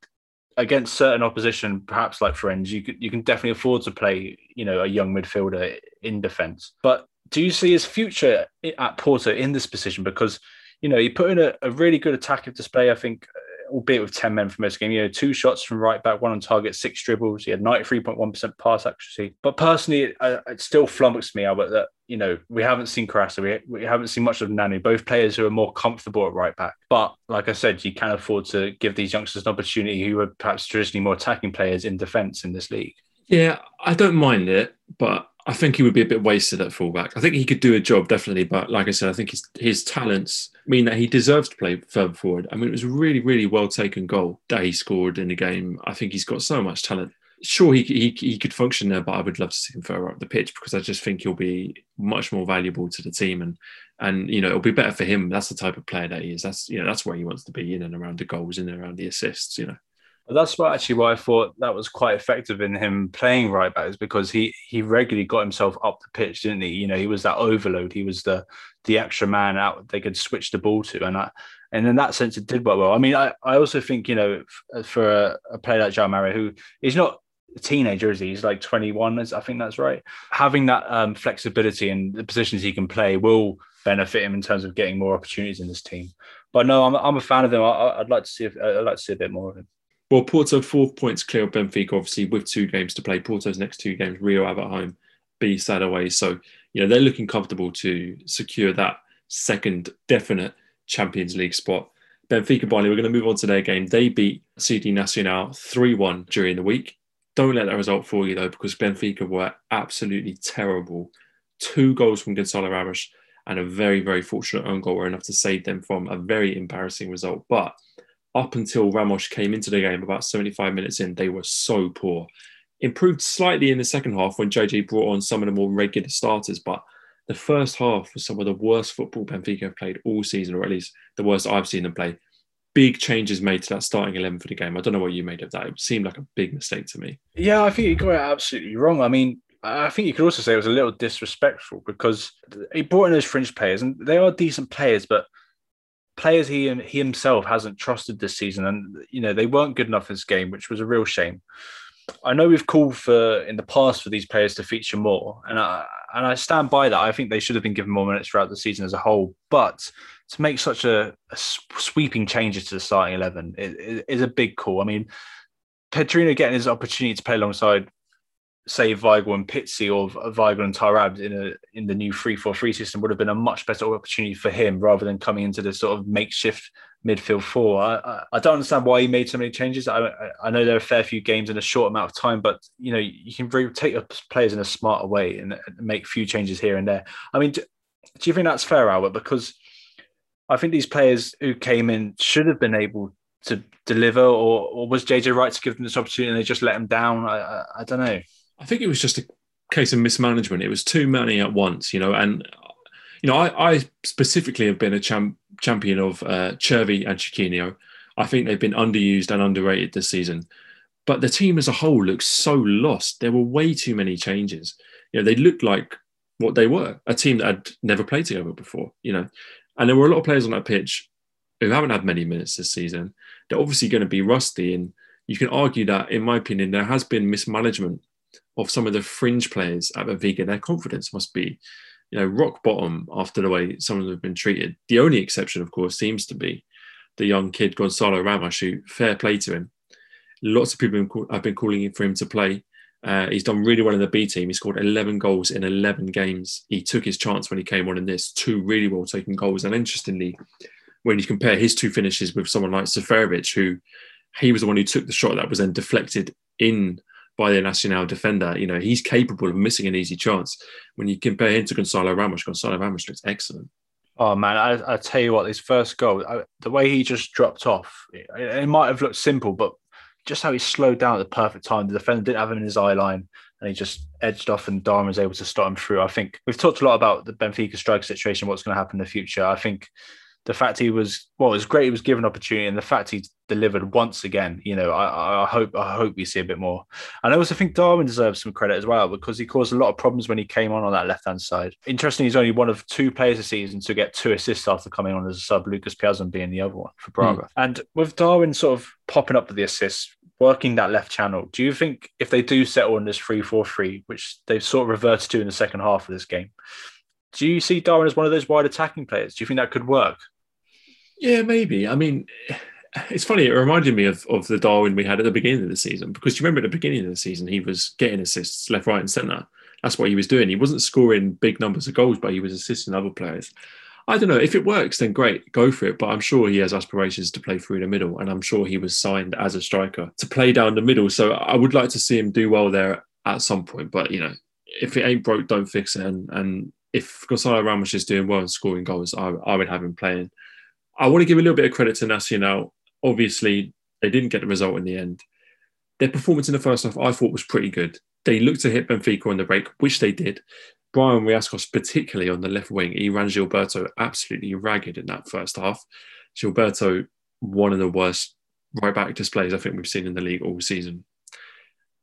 against certain opposition, perhaps like Farense, you could, you can definitely afford to play, you know, a young midfielder in defence. But do you see his future at Porto in this position? Because you know, he put in a, a really good attacking display. I think uh, albeit with 10 men from this game. You know, two shots from right back, one on target, six dribbles. He had 93.1% pass accuracy. But personally, it, uh, it still flummoxed me, Albert, that, you know, we haven't seen Carrasco. We, we haven't seen much of Nanu, both players who are more comfortable at right back. But like I said, you can afford to give these youngsters an opportunity who are perhaps traditionally more attacking players in defence in this league. Yeah, I don't mind it, but I think he would be a bit wasted at fullback. I think he could do a job definitely, but like I said, I think his his talents mean that he deserves to play further forward. I mean, it was a really, really well taken goal that he scored in the game. I think he's got so much talent. Sure, he, he, he could function there, but I would love to see him further up the pitch because I just think he'll be much more valuable to the team and and you know it'll be better for him. That's the type of player that he is. That's you know that's where he wants to be in and around the goals, in and around the assists. You know. That's what actually why I thought that was quite effective in him playing right back is because he he regularly got himself up the pitch, didn't he? You know, he was that overload. He was the the extra man out they could switch the ball to, and I, and in that sense it did work well. I mean, I, I also think you know for a, a player like João Mario who is not teenager, is he? He's like 21, I think that's right. Having that um, flexibility and the positions he can play will benefit him in terms of getting more opportunities in this team. But no, I'm, I'm a fan of him. I, would like to see if, I'd like to see a bit more of him. Well, Porto four points clear of Benfica, obviously with two games to play. Porto's next two games, Rio Ave at home, B Sad away. So you know they're looking comfortable to secure that second definite Champions League spot. Benfica Barney, we're going to move on to their game. They beat CD Nacional 3 1 during the week. Don't let that result fool you though, because Benfica were absolutely terrible. Two goals from Gonçalo Ramos and a very, very fortunate own goal were enough to save them from a very embarrassing result. But up until Ramos came into the game about 75 minutes in, they were so poor. Improved slightly in the second half when JJ brought on some of the more regular starters, but the first half was some of the worst football Benfica have played all season, or at least the worst I've seen them play. Big changes made to that starting 11 for the game. I don't know what you made of that. It seemed like a big mistake to me. Yeah, I think you got it absolutely wrong. I mean, I think you could also say it was a little disrespectful because he brought in those fringe players, and they are decent players, but players he he himself hasn't trusted this season, and you know they weren't good enough this game, which was a real shame. I know we've called for in the past for these players to feature more, and I and I stand by that. I think they should have been given more minutes throughout the season as a whole. But to make such a, a sweeping changes to the starting eleven is, is a big call. I mean, Pedrinho getting his opportunity to play alongside say Weigl and Pizzi or Weigl and Taarabt in a in the new three four three system would have been a much better opportunity for him rather than coming into this sort of makeshift midfield four. I, I, I, don't understand why he made so many changes. I, I know there are a fair few games in a short amount of time, but you know you can rotate your players in a smarter way and, make few changes here and there. I mean, do, do you think that's fair, Albert? Because I think these players who came in should have been able to deliver, or, or was JJ right to give them this opportunity and they just let them down? I, I, I don't know. I think it was just a case of mismanagement. It was too many at once, you know, and you know, I, I specifically have been a champ, champion of uh, and Chiquinho. I think they've been underused and underrated this season. But the team as a whole looks so lost. There were way too many changes. You know, they looked like what they were, a team that had never played together before, you know. And there were a lot of players on that pitch who haven't had many minutes this season. They're obviously going to be rusty. And you can argue that, in my opinion, there has been mismanagement of some of the fringe players at Benfica. Their confidence must be you know, rock bottom after the way some of them have been treated. The only exception, of course, seems to be the young kid Gonçalo Ramos, who fair play to him. Lots of people have been calling for him to play. Uh, he's done really well in the B team. He scored 11 goals in 11 games. He took his chance when he came on in this, two really well taken goals. And interestingly, when you compare his two finishes with someone like Seferovic, who he was the one who took the shot that was then deflected in by the Nacional defender. You know, he's capable of missing an easy chance. When you compare him to Gonçalo Ramos, Gonçalo Ramos looks excellent. Oh man, I, I tell you what, his first goal, I, the way he just dropped off, it, it, might have looked simple, but just how he slowed down at the perfect time. The defender didn't have him in his eye line, and he just edged off, and Darwin was able to stop him through. I think we've talked a lot about the Benfica strike situation, what's going to happen in the future. I think the fact he was well, it was great. He was given opportunity, and the fact he delivered once again. You know, I, I hope I hope we see a bit more. And I also think Darwin deserves some credit as well because he caused a lot of problems when he came on on that left hand side. Interesting, he's only one of two players this season to get two assists after coming on as a sub. Lucas Piazon being the other one for Braga. Mm. And with Darwin sort of popping up with the assists, working that left channel, do you think if they do settle on this three four three, which they've sort of reverted to in the second half of this game? Do you see Darwin as one of those wide attacking players? Do you think that could work? Yeah, maybe. I mean, it's funny. It reminded me of, of the Darwin we had at the beginning of the season because you remember at the beginning of the season he was getting assists left, right, and centre. That's what he was doing. He wasn't scoring big numbers of goals, but he was assisting other players. I don't know if it works, then great, go for it. But I'm sure he has aspirations to play through the middle, and I'm sure he was signed as a striker to play down the middle. So I would like to see him do well there at some point. But you know, if it ain't broke, don't fix it. And, and if Gonçalo Ramos is doing well and scoring goals, I, I would have him playing. I want to give a little bit of credit to Nacional. Obviously, they didn't get the result in the end. Their performance in the first half, I thought, was pretty good. They looked to hit Benfica on the break, which they did. Brayan Riascos, particularly on the left wing, he ran Gilberto absolutely ragged in that first half. Gilberto, one of the worst right back displays I think we've seen in the league all season.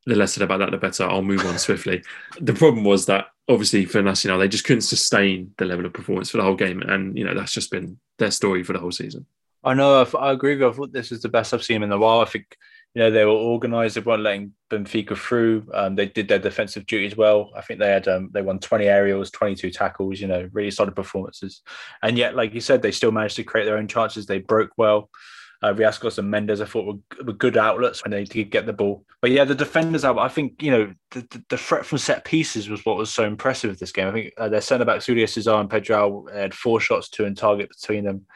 The less said about that, the better. I'll move on swiftly. The problem was that obviously for Nacional, they just couldn't sustain the level of performance for the whole game. And, you know, that's just been their story for the whole season. I know. I, I agree with you. I thought this is the best I've seen them in a while. I think, you know, they were organised. They weren't letting Benfica through. Um, they did their defensive duties well. I think they had, um, they won 20 aerials, 22 tackles, you know, really solid performances. And yet, like you said, they still managed to create their own chances. They broke well. Uh, Riascos and Mendes, I thought were, were, good outlets when they did get the ball. But yeah, the defenders. I think you know the, the, threat from set pieces was what was so impressive with this game. I think uh, their centre backs Julio Cesar and Pedro had four shots, two in target between them.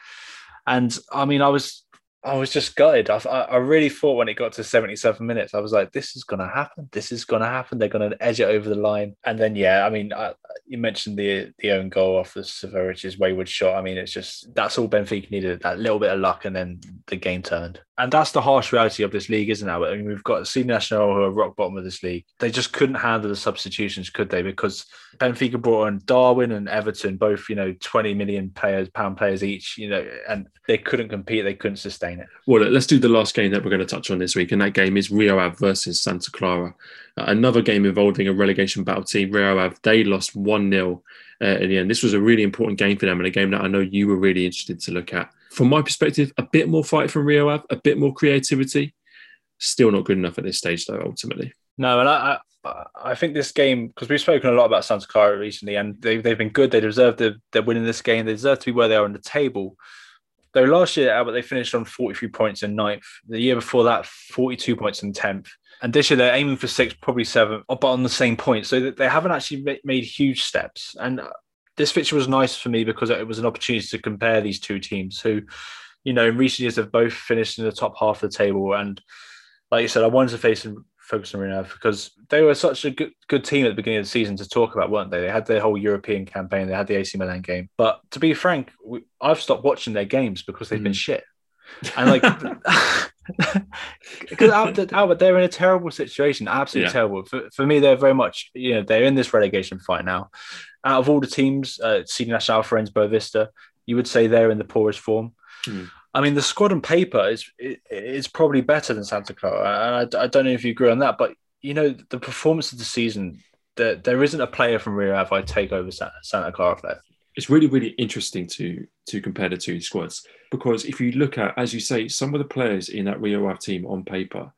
And I mean, I was I was just gutted. I, I really thought when it got to 77 minutes, I was like, this is going to happen. This is going to happen. They're going to edge it over the line. And then, yeah, I mean, I, you mentioned the the own goal off the Seferovic's wayward shot. I mean, it's just that's all Benfica needed that little bit of luck, and then the game turned. And that's the harsh reality of this league, isn't it? I mean, we've got CD Nacional who are rock bottom of this league. They just couldn't handle the substitutions, could they? Because Benfica brought on Darwin and Everton, both, you know, 20 million players, pound players each, you know, and they couldn't compete. They couldn't sustain it. Well, let's do the last game that we're going to touch on this week. And that game is Rio Ave versus Santa Clara. Uh, another game involving a relegation battle team. Rio Ave, they lost 1 0 uh, in the end. This was a really important game for them and a game that I know you were really interested to look at from my perspective, a bit more fight from Rio Ave, a bit more creativity. Still not good enough at this stage, though. Ultimately, no. And I, I, I think this game because we've spoken a lot about Santa Clara recently, and they, they've been good. They deserve the, they're winning this game. They deserve to be where they are on the table. Though last year, Albert, they finished on 43 points in ninth. The year before that, 42 points in 10th. And this year, they're aiming for six, probably seven, oh, but on the same point. So they haven't actually made huge steps. And uh, this fixture was nice for me because it was an opportunity to compare these two teams who you know, in recent years, they've both finished in the top half of the table. And like you said, I wanted to face and focus on Real because they were such a good, good team at the beginning of the season to talk about, weren't they? They had their whole European campaign, they had the AC Milan game. But to be frank, we, I've stopped watching their games because they've mm. been shit. And like, because Albert, Albert, they're in a terrible situation, absolutely yeah. terrible. For, for me, they're very much, you know, they're in this relegation fight now. Out of all the teams, uh, CD Nacional, Farense, Boavista, you would say they're in the poorest form. Mm. I mean, the squad on paper is is probably better than Santa Clara, and I, I, don't know if you agree on that. But you know, the performance of the season, there, there isn't a player from Rio Ave I take over Santa Clara there. It's really, really interesting to to compare the two squads because if you look at, as you say, some of the players in that Rio Ave team on paper,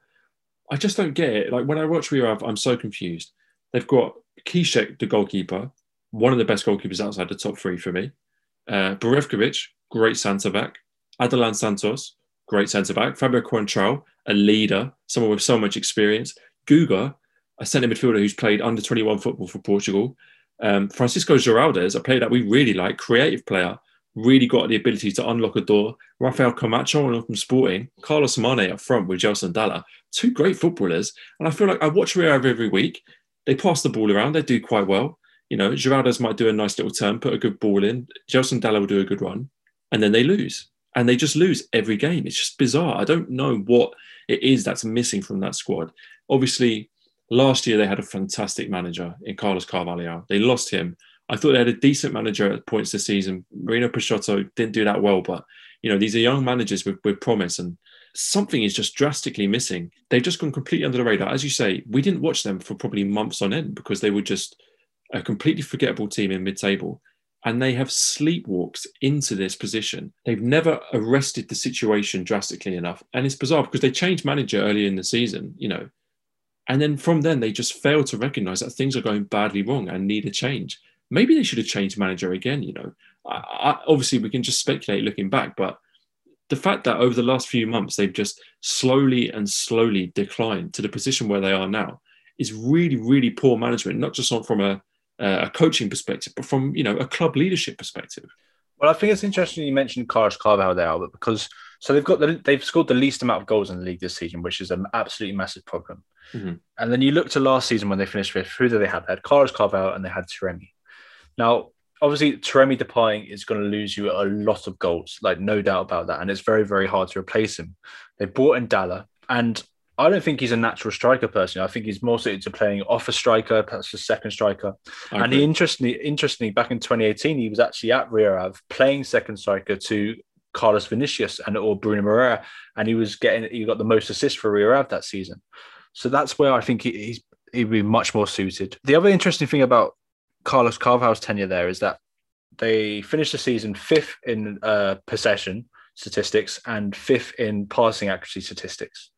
I just don't get it. Like when I watch Rio Ave, I'm so confused. They've got Kieszek, the goalkeeper, one of the best goalkeepers outside the top three for me. Uh, Borevkovic, great centre back. Aderllan Santos, great centre back. Fabio Coentrão, a leader, someone with so much experience. Guga, a centre midfielder who's played under 21 football for Portugal. Um, Francisco Geraldes, a player that we really like, creative player, really got the ability to unlock a door. Rafael Camacho on from Sporting, Carlos Mane up front with Gelson Dala, two great footballers. And I feel like I watch Rio every week. They pass the ball around, they do quite well. You know, Geraldes might do a nice little turn, put a good ball in. Gelson Dala will do a good run, and then they lose and they just lose every game. It's just bizarre. I don't know what it is that's missing from that squad. Obviously, last year they had a fantastic manager in Carlos Carvalhal. They lost him. I thought they had a decent manager at points this season. Marino Peixoto didn't do that well, but you know these are young managers with, with promise, and something is just drastically missing. They've just gone completely under the radar. As you say, we didn't watch them for probably months on end because they were just a completely forgettable team in mid-table and they have sleepwalked into this position. They've never arrested the situation drastically enough. And it's bizarre because they changed manager earlier in the season, you know. And then from then, they just fail to recognize that things are going badly wrong and need a change. Maybe they should have changed manager again, you know. I, I, obviously, we can just speculate looking back, but the fact that over the last few months, they've just slowly and slowly declined to the position where they are now is really, really poor management, not just on, from a uh, a coaching perspective, but from you know a club leadership perspective. Well, I think it's interesting you mentioned Carlos Carvalhal there, Albert, because so they've got the, they've scored the least amount of goals in the league this season, which is an absolutely massive problem. Mm-hmm. And then you look to last season when they finished fifth, who did they have? They had Carlos Carvalhal and they had Taremi. Now, obviously, Taremi departing is going to lose you a lot of goals, like no doubt about that, and it's very very hard to replace him. They brought in Dala, and I don't think he's a natural striker personally. I think he's more suited to playing off a striker, perhaps a second striker. and he interestingly, interestingly, back in 2018, he was actually at Rio Ave playing second striker to Carlos Vinicius and or Bruno Moreira, and he was getting he got the most assists for Rio Ave that season. So that's where I think he, he's he'd be much more suited. The other interesting thing about Carlos Carvalhal's tenure there is that they finished the season fifth in uh, possession statistics and fifth in passing accuracy statistics.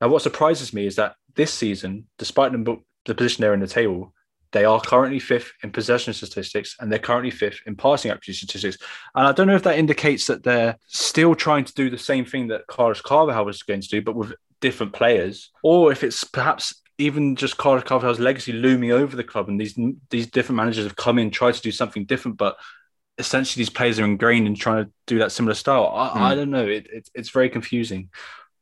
Now, what surprises me is that this season, despite the, the position they're in the table, they are currently fifth in possession statistics and they're currently fifth in passing accuracy statistics. And I don't know if that indicates that they're still trying to do the same thing that Carlos Carvalhal was going to do, but with different players, or if it's perhaps even just Carlos Carvalhal's legacy looming over the club and these these different managers have come in, tried to do something different, but essentially these players are ingrained in trying to do that similar style. I, mm. I don't know. It, it, it's very confusing.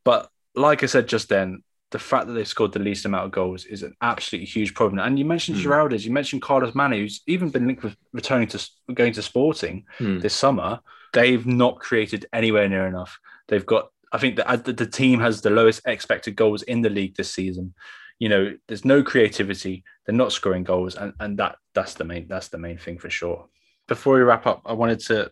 But like I said just then, the fact that they've scored the least amount of goals is an absolutely huge problem. And you mentioned mm. Geraldes, you mentioned Carlos Mane, who's even been linked with returning to going to Sporting mm. this summer. They've not created anywhere near enough. They've got, I think that the, the team has the lowest expected goals in the league this season. You know, there's no creativity. They're not scoring goals, and, and that that's the main that's the main thing for sure. Before we wrap up, I wanted to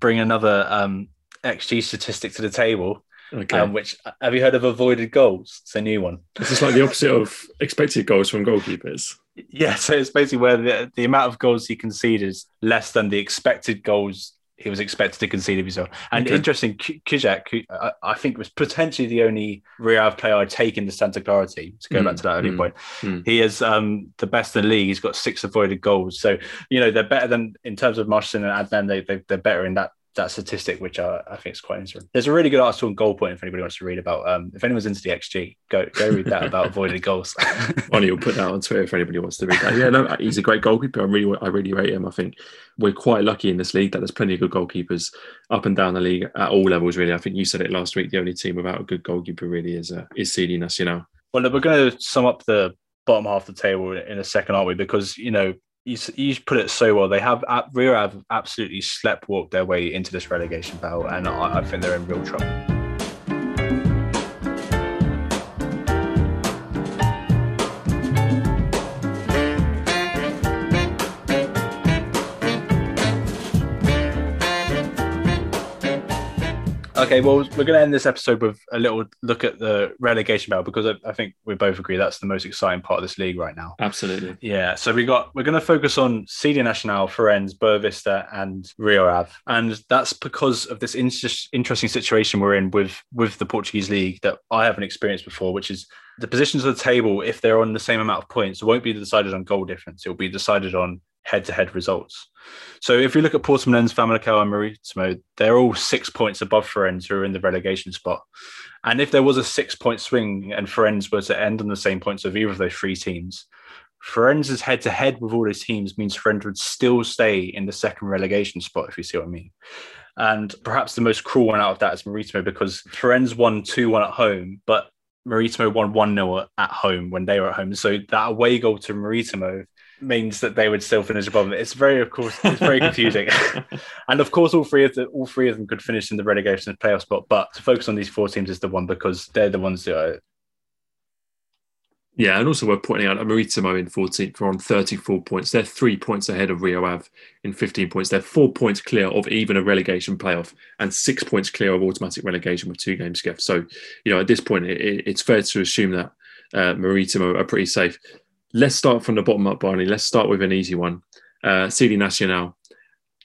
bring another um, XG statistic to the table Okay. Um, which have you heard of avoided goals? It's a new one. This is like the opposite of expected goals from goalkeepers. Yeah, so it's basically where the, the amount of goals he conceded is less than the expected goals he was expected to concede of himself. And okay. interesting, Kieszek, I, I, think was potentially the only Real player I'd take in the Santa Clara team. To go mm, back to that earlier mm, point, mm. he is um, the best in the league. He's got six avoided goals. So you know they're better than in terms of Marchesín and Adán. They, they are better in that that statistic, which I, I, think is quite interesting. There's a really good article on Goal Point if anybody wants to read about. Um, if anyone's into the XG, go go read that about avoided goals. Ollie will put that on Twitter if anybody wants to read that. Yeah, no, he's a great goalkeeper. I really, I really rate him. I think we're quite lucky in this league that there's plenty of good goalkeepers up and down the league at all levels. Really, I think you said it last week. The only team without a good goalkeeper really is uh, is CD Nacional. Well, we're going to sum up the bottom half of the table in a second, aren't we? Because you know you, you put it so well. They have uh, Rio have absolutely sleptwalked their way into this relegation battle, and I, I think they're in real trouble. Okay, well, we're going to end this episode with a little look at the relegation battle because I, I, think we both agree that's the most exciting part of this league right now. Absolutely. Yeah. So we got we're going to focus on CD Nacional, Farense, Boavista, and Rio Ave, and that's because of this in- interesting situation we're in with with the Portuguese league that I haven't experienced before, which is the positions of the table. If they're on the same amount of points, won't be decided on goal difference. It will be decided on head-to-head results. So if you look at Portimonense, Famalicão, and Maritimo, they're all six points above Farense, who are in the relegation spot. And if there was a six-point swing and Farense were to end on the same points of either of those three teams, Farense's head-to-head with all those teams means Farense would still stay in the second relegation spot, if you see what I mean. And perhaps the most cruel one out of that is Maritimo because Farense won 2-1 at home, but Maritimo won 1 0 at home when they were at home. So that away goal to Maritimo means that they would still finish above them. It's very, of course, it's very confusing. and of course, all three of the all three of them could finish in the relegation playoff spot. But to focus on these four teams is the one because they're the ones that are. Yeah, and also we're pointing out that Maritimo in 14th are on 34 points. They're three points ahead of Rio Ave in 15 points. They're four points clear of even a relegation playoff and six points clear of automatic relegation with two games left. So, you know, at this point, it, it's fair to assume that uh, Maritimo are pretty safe. Let's start from the bottom up, Barney. Let's start with an easy one. Uh, CD Nacional.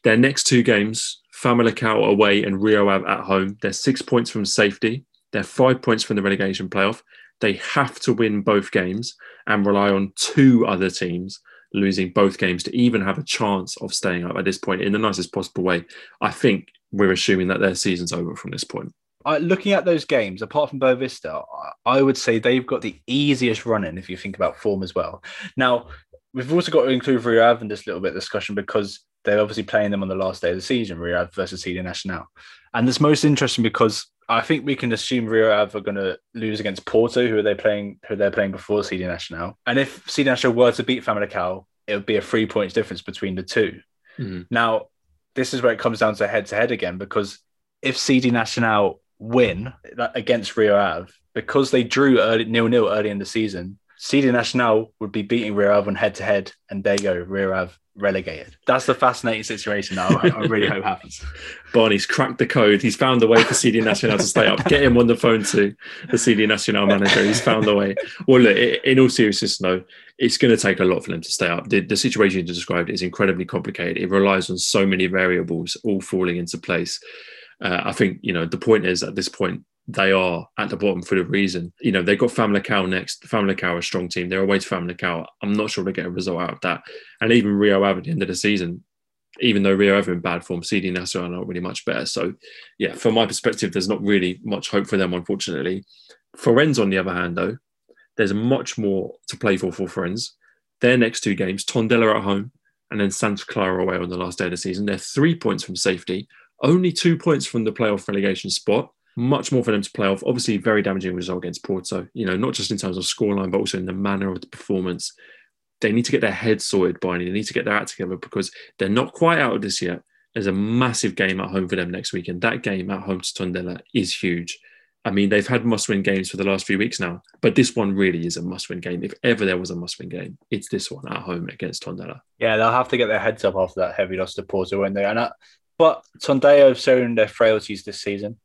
Their next two games, Famalicão away and Rio Ave at home. They're six points from safety. They're five points from the relegation playoff. They have to win both games and rely on two other teams losing both games to even have a chance of staying up at this point in the nicest possible way. I think we're assuming that their season's over from this point looking at those games, apart from Boavista, I would say they've got the easiest running if you think about form as well. Now, we've also got to include Rio Ave in this little bit of discussion because they're obviously playing them on the last day of the season, Rio Ave versus CD Nacional. And it's most interesting because I think we can assume Rio Ave are going to lose against Porto, who are they playing? Who they're playing before CD Nacional. And if CD Nacional were to beat Famalicão, it would be a three points difference between the 2 mm-hmm. Now, this is where it comes down to head to head again because if CD Nacional win against Rio Ave because they drew early nil nil early in the season. CD Nacional would be beating Rio Ave on head to head, and there you go, Rio Ave relegated. That's the fascinating situation now. I, I really hope happens. Barney's cracked the code. He's found a way for CD Nacional to stay up. Get him on the phone to the CD Nacional manager. He's found a way. Well, look, in all seriousness, no, it's going to take a lot for them to stay up. The, the situation you described is incredibly complicated. It relies on so many variables all falling into place uh, I think you know the point is at this point they are at the bottom for the reason. You know, they've got Famalicão next. Famalicão are a strong team. They're away to Famalicão. I'm not sure they get a result out of that. And even Rio Ave at the end of the season, even though Rio Ave in bad form, CD Nacional are not really much better. So, yeah, from my perspective, there's not really much hope for them, unfortunately. Farense, on the other hand, though, there's much more to play for for Farense. Their next two games, Tondela at home and then Santa Clara away on the last day of the season. They're three points from safety only two points from the playoff relegation spot. Much more for them to play off. Obviously, very damaging result against Porto. You know, not just in terms of scoreline, but also in the manner of the performance. They need to get their heads sorted, Barney. They need to get their act together because they're not quite out of this yet. There's a massive game at home for them next weekend. that game at home to Tondela is huge. I mean, they've had must-win games for the last few weeks now, but this one really is a must-win game. If ever there was a must-win game, it's this one at home against Tondela. Yeah, they'll have to get their heads up after that heavy loss to Porto, won't they? And but Tondela have shown their frailties this season.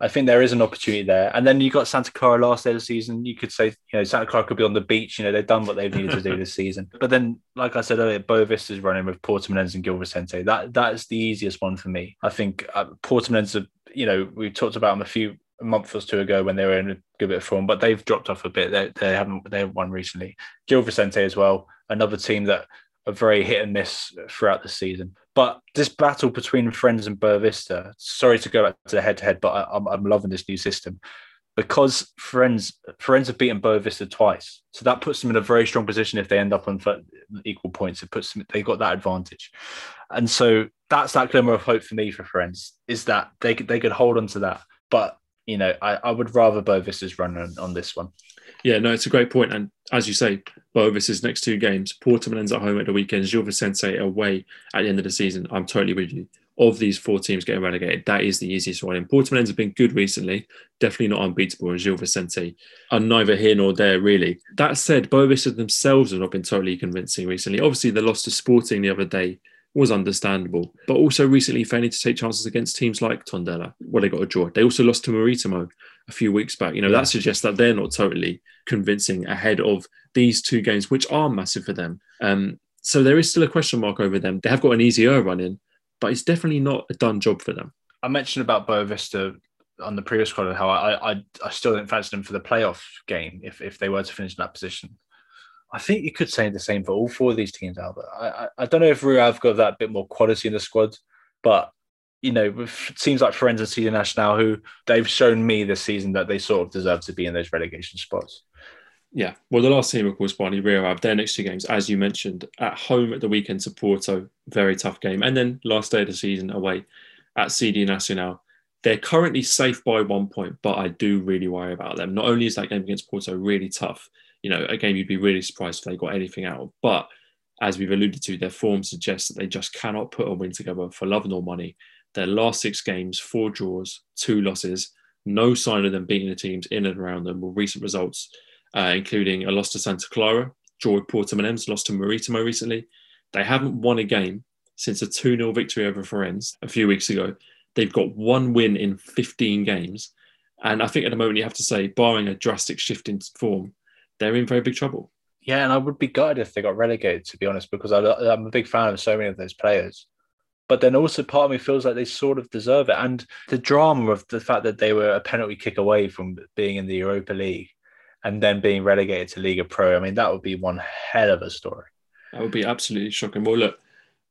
I think there is an opportunity there. And then you got Santa Clara last day of the season. You could say, you know, Santa Clara could be on the beach. You know, they've done what they've needed to do this season. But then, like I said earlier, Boavista is running with Portimonense and Gil Vicente. That that is the easiest one for me. I think uh, are, you know, we talked about them a few a month or two ago when they were in a good bit of form, but they've dropped off a bit. They, they haven't they haven't won recently. Gil Vicente as well, another team that a very hit and miss throughout the season. But this battle between Farense and Boavista, sorry to go back to the head to head, but I, I'm, I'm loving this new system because Farense Farense have beaten Boavista twice, so that puts them in a very strong position if they end up on equal points. It puts them they got that advantage, and so that's that glimmer of hope for me for Farense is that they they could hold on to that. But you know, I, I would rather Boavista is running on this one. Yeah, no, it's a great point. And as you say, Boavista's next two games, Portimonense at home at the weekend, Gil Vicente away at the end of the season. I'm totally with you. Of these four teams getting relegated, that is the easiest one. And Portimonense have been good recently, definitely not unbeatable. And Gil Vicente are neither here nor there, really. That said, Boavista themselves have not been totally convincing recently. Obviously, the loss to Sporting the other day was understandable, but also recently failing to take chances against teams like Tondela, where they got a draw. They also lost to Maritimo a few weeks back. You know, yeah. that suggests that they're not totally convincing ahead of these two games, which are massive for them. Um, so there is still a question mark over them. They have got an easier run in, but it's definitely not a done job for them. I mentioned about Boavista on the previous quarter how I, I I still didn't fancy them for the playoff game if, if they were to finish in that position. I think you could say the same for all four of these teams, Albert. I, I, I don't know if Rio have got that bit more quality in the squad, but you know, with teams like Farense and CD Nacional, who they've shown me this season that they sort of deserve to be in those relegation spots. Yeah, well, the last team, of course, Barney Rio have their next two games, as you mentioned, at home at the weekend to Porto, very tough game, and then last day of the season away at CD Nacional. They're currently safe by one point, but I do really worry about them. Not only is that game against Porto really tough, you know, a game you'd be really surprised if they got anything out of, but as we've alluded to, their form suggests that they just cannot put a win together for love nor money. Their last six games, four draws, two losses, no sign of them beating the teams in and around them with recent results, uh, including a loss to Santa Clara, draw with Portimonense, lost to Maritimo recently. They haven't won a game since a 2 0 victory over Farense a few weeks ago. They've got one win in 15 games. And I think at the moment you have to say, barring a drastic shift in form, they're in very big trouble. Yeah, and I would be gutted if they got relegated, to be honest, because I, am a big fan of so many of those players but then also part of me feels like they sort of deserve it. And the drama of the fact that they were a penalty kick away from being in the Europa League and then being relegated to Liga Pro, I mean, that would be one hell of a story. That would be absolutely shocking. Well, look,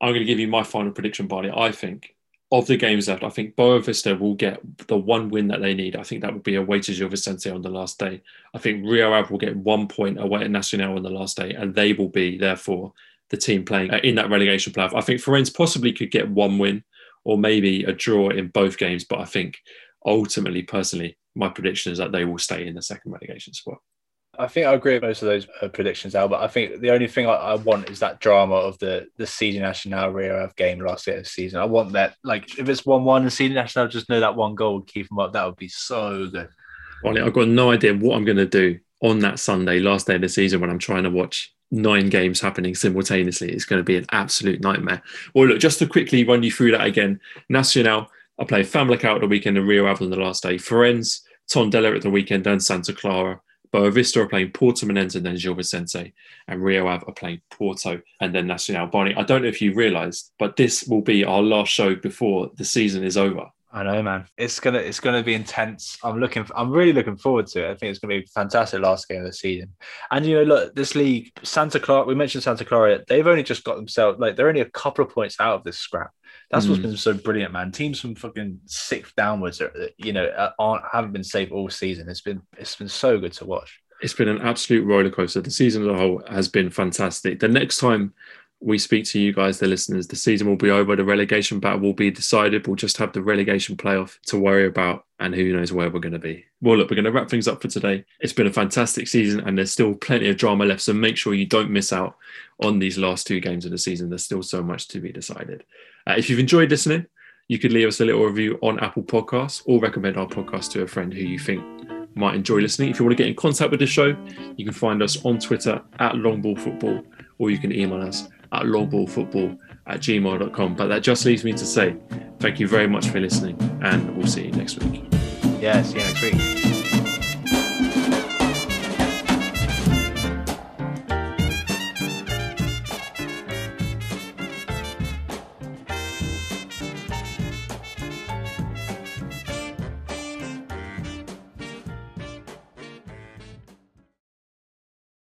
I'm going to give you my final prediction, Barney. I think of the games left, I think Boavista will get the one win that they need. I think that would be away to Gil Vicente on the last day. I think Rio Ave will get one point away at Nacional on the last day, and they will be, therefore, the team playing uh, in that relegation playoff. I think Farense possibly could get one win or maybe a draw in both games, but I think ultimately, personally, my prediction is that they will stay in the second relegation spot. I think I agree with most of those uh, predictions, Al. But I think the only thing I, I, want is that drama of the the CD Nacional Rio game last year of season. I want that, like, if it's one one and CD Nacional just know that one goal would keep them up. That would be so good. I've got no idea what I'm going to do on that Sunday, last day of the season, when I'm trying to watch nine games happening simultaneously. It's going to be an absolute nightmare. Well, look, just to quickly run you through that again. Nacional, I play Famalicão at the weekend and Rio Ave on the last day. Farense, Tondela at the weekend and Santa Clara. Boavista are playing Porto Portimonense and then Gil Vicente. And Rio Ave are playing Porto and then Nacional. Barney, I don't know if you realised, but this will be our last show before the season is over. I know, man. It's gonna it's gonna be intense. I'm looking. I'm really looking forward to it. I think it's gonna be a fantastic last game of the season. And you know, look, this league, Santa Clara. We mentioned Santa Clara. They've only just got themselves like they're only a couple of points out of this scrap. That's mm. what's been so brilliant, man. Teams from fucking sixth downwards, are, you know, aren't haven't been safe all season. It's been it's been so good to watch. It's been an absolute roller coaster. The season as a whole has been fantastic. The next time we speak to you guys, the listeners, the season will be over. The relegation battle will be decided. We'll just have the relegation playoff to worry about, and who knows where we're going to be. Well, look, we're going to wrap things up for today. It's been a fantastic season, and there's still plenty of drama left. So make sure you don't miss out on these last two games of the season. There's still so much to be decided. Uh, if you've enjoyed listening, you could leave us a little review on Apple Podcasts or recommend our podcast to a friend who you think might enjoy listening. If you want to get in contact with the show, you can find us on Twitter at Longball Football, or you can email us at longballfootball at gmail.com. But that just leaves me to say thank you very much for listening, and we'll see you next week. Yeah, see you next week.